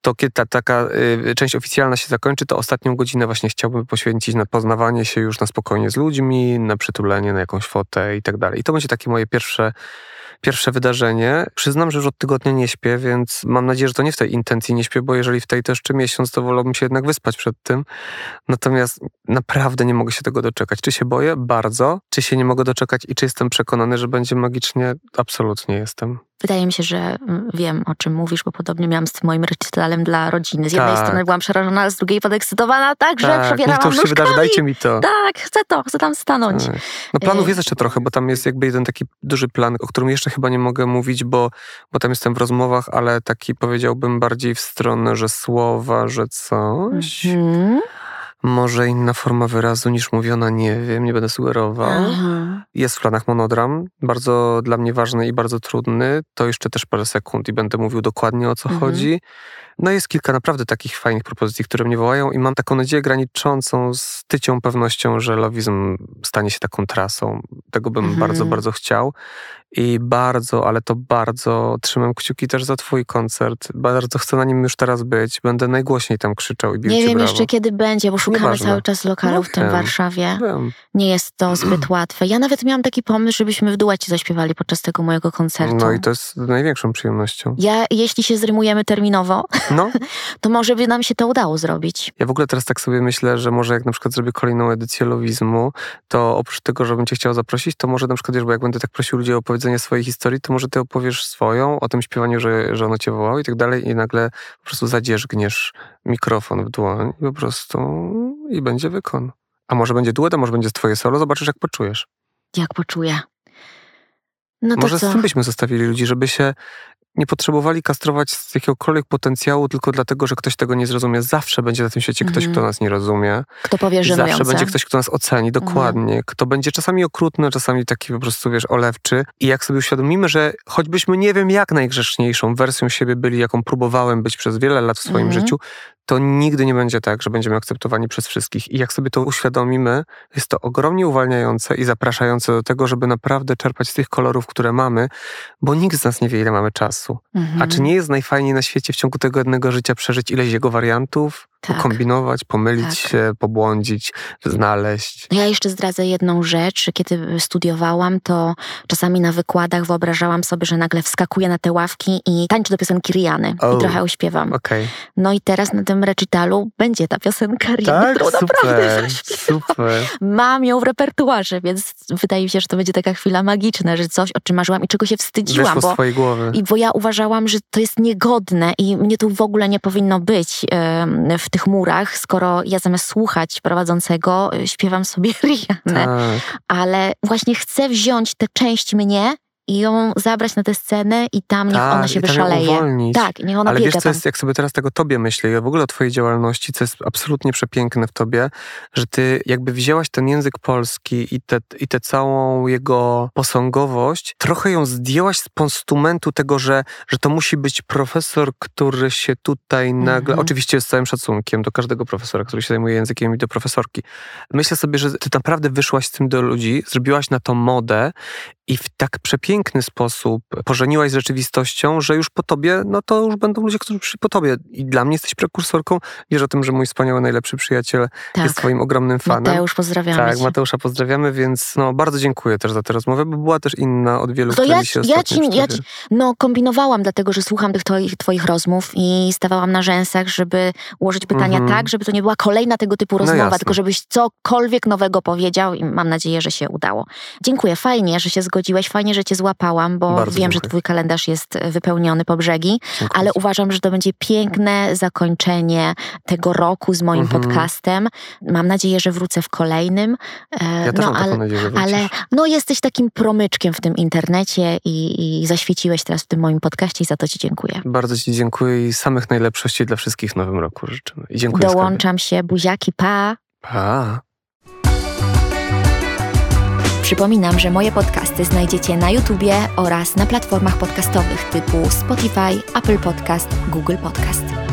to kiedy ta taka y, część oficjalna się zakończy, to ostatnią godzinę właśnie chciałbym poświęcić na poznawanie się już na spokojnie z ludźmi, na przytulenie, na jakąś fotę i tak dalej. I to będzie takie moje pierwsze pierwsze wydarzenie. Przyznam, że już od tygodnia nie śpię, więc mam nadzieję, że to nie w tej intencji nie śpię, bo jeżeli w tej to jeszcze miesiąc, to wolałbym się jednak wyspać przed tym. Natomiast naprawdę nie mogę się tego doczekać. Czy się boję? Bardzo. Czy się nie mogę doczekać i czy jestem przekonany, że będzie magicznie? Absolutnie jestem. Wydaje mi się, że mm, wiem, o czym mówisz, bo podobnie miałam z tym moim recitalem dla rodziny. Z jednej tak. strony byłam przerażona, a z drugiej podekscytowana, tak, że tak. przebierałam Niech to już się wydarzy, dajcie mi to. Tak, chcę to, chcę tam stanąć. Tak. No planów y- jest jeszcze trochę, bo tam jest jakby jeden taki duży plan, o którym jeszcze chyba nie mogę mówić, bo, bo tam jestem w rozmowach, ale taki powiedziałbym bardziej w stronę, że słowa, że coś. Mhm. Może inna forma wyrazu niż mówiona, nie wiem, nie będę sugerował. Aha. Jest w planach monodram, bardzo dla mnie ważny i bardzo trudny. To jeszcze też parę sekund i będę mówił dokładnie o co mhm. chodzi. No jest kilka naprawdę takich fajnych propozycji, które mnie wołają i mam taką nadzieję graniczącą z tycią pewnością, że lowizm stanie się taką trasą. Tego bym mhm. bardzo, bardzo chciał. I bardzo, ale to bardzo trzymam kciuki też za twój koncert. Bardzo chcę na nim już teraz być. Będę najgłośniej tam krzyczał i bił Nie wiem brawo. jeszcze kiedy będzie, bo szukamy Nieważne. cały czas lokalu no, w tym wiem, Warszawie. Wiem. Nie jest to *clears throat* zbyt łatwe. Ja nawet miałam taki pomysł, żebyśmy w duecie zaśpiewali podczas tego mojego koncertu. No i to jest największą przyjemnością. Ja, jeśli się zrymujemy terminowo, *laughs* no. *laughs* to może by nam się to udało zrobić. Ja w ogóle teraz tak sobie myślę, że może jak na przykład zrobię kolejną edycję Lowizmu, to oprócz tego, żebym cię chciał zaprosić, to może na przykład, wiesz, bo jak będę tak prosił ludzi o opowiedzenie swojej historii, to może ty opowiesz swoją, o tym śpiewaniu, że, że ono cię wołało i tak dalej i nagle po prostu zadzierzgniesz mikrofon w dłoń i po prostu i będzie wykon. A może będzie duet, a może będzie twoje solo, zobaczysz jak poczujesz. Jak poczuję. No to Może co? z tym byśmy zostawili ludzi, żeby się nie potrzebowali kastrować z jakiegokolwiek potencjału tylko dlatego, że ktoś tego nie zrozumie. Zawsze będzie na tym świecie ktoś, Mhm. kto nas nie rozumie. Kto powie żenujące? zawsze będzie ktoś, kto nas oceni, Mhm. dokładnie. Kto będzie czasami okrutny, czasami taki po prostu, wiesz, olewczy. I jak sobie uświadomimy, że choćbyśmy nie wiem jak najgrzeszniejszą wersją siebie byli, jaką próbowałem być przez wiele lat w swoim Mhm. życiu, to nigdy nie będzie tak, że będziemy akceptowani przez wszystkich. I jak sobie to uświadomimy, jest to ogromnie uwalniające i zapraszające do tego, żeby naprawdę czerpać z tych kolorów, które mamy, bo nikt z nas nie wie, ile mamy czasu. Mhm. A czy nie jest najfajniej na świecie w ciągu tego jednego życia przeżyć ileś jego wariantów, Tak. pokombinować, pomylić Tak. się, pobłądzić, znaleźć? Ja jeszcze zdradzę jedną rzecz. Kiedy studiowałam, to czasami na wykładach wyobrażałam sobie, że nagle wskakuję na te ławki i tańczę do piosenki Riany Oh. i trochę uśpiewam. Okej. No i teraz na tym recitalu będzie ta piosenka Riany, Tak, którą naprawdę super, zaśpiewam. super. Mam ją w repertuarze, więc wydaje mi się, że to będzie taka chwila magiczna, że coś, o czym marzyłam i czego się wstydziłam, Wyszło z bo twojej głowy. I bo ja uważałam, że to jest niegodne i mnie tu w ogóle nie powinno być w tych murach, skoro ja zamiast słuchać prowadzącego y, śpiewam sobie *laughs* Rihanna. Tak. Ale właśnie chcę wziąć tę część mnie i ją zabrać na tę scenę i tam niech Tak, ona się wyszaleje. Tak, niech ona Ale biega wiesz, co jest, jak sobie teraz tego tobie myślę i w ogóle o twojej działalności, co jest absolutnie przepiękne w tobie, że ty jakby wzięłaś ten język polski i tę i tę całą jego posągowość, trochę ją zdjęłaś z postumentu tego, że, że to musi być profesor, który się tutaj nagle, Mhm. oczywiście z całym szacunkiem do każdego profesora, który się zajmuje językiem i do profesorki. Myślę sobie, że ty naprawdę wyszłaś z tym do ludzi, zrobiłaś na to modę i w tak przepiękny sposób pożeniłaś z rzeczywistością, że już po tobie, no to już będą ludzie, którzy przyszli po tobie. I dla mnie jesteś prekursorką. Wiesz o tym, że mój wspaniały, najlepszy przyjaciel Tak. jest twoim ogromnym fanem. Mateusz, pozdrawiamy tak, cię. Mateusza pozdrawiamy, więc no, bardzo dziękuję też za tę rozmowę, bo była też inna od wielu, To ja, się ja, ci, ja ci, no kombinowałam, dlatego że słucham tych twoich, twoich rozmów i stawałam na rzęsach, żeby ułożyć pytania Mhm. tak, żeby to nie była kolejna tego typu rozmowa, jasne. tylko żebyś cokolwiek nowego powiedział i mam nadzieję, że się udało. Dziękuję, fajnie, że się zgodziłeś, fajnie, że cię złapałam, bo Bardzo wiem, że dziękuję. twój kalendarz jest wypełniony po brzegi, Dziękuję ale uważam, że to będzie piękne zakończenie tego roku z moim Mhm. podcastem. Mam nadzieję, że wrócę w kolejnym. E, Ja też no, mam taką ale, nadzieję, że wrócisz. ale no jesteś takim promyczkiem w tym internecie i, i zaświeciłeś teraz w tym moim podcaście i za to ci dziękuję. Bardzo ci dziękuję i samych najlepszości dla wszystkich w nowym roku życzymy. I dziękuję skarbie. Dołączam się, buziaki, pa! Pa. Przypominam, że moje podcasty znajdziecie na YouTubie oraz na platformach podcastowych typu Spotify, Apple Podcast, Google Podcast.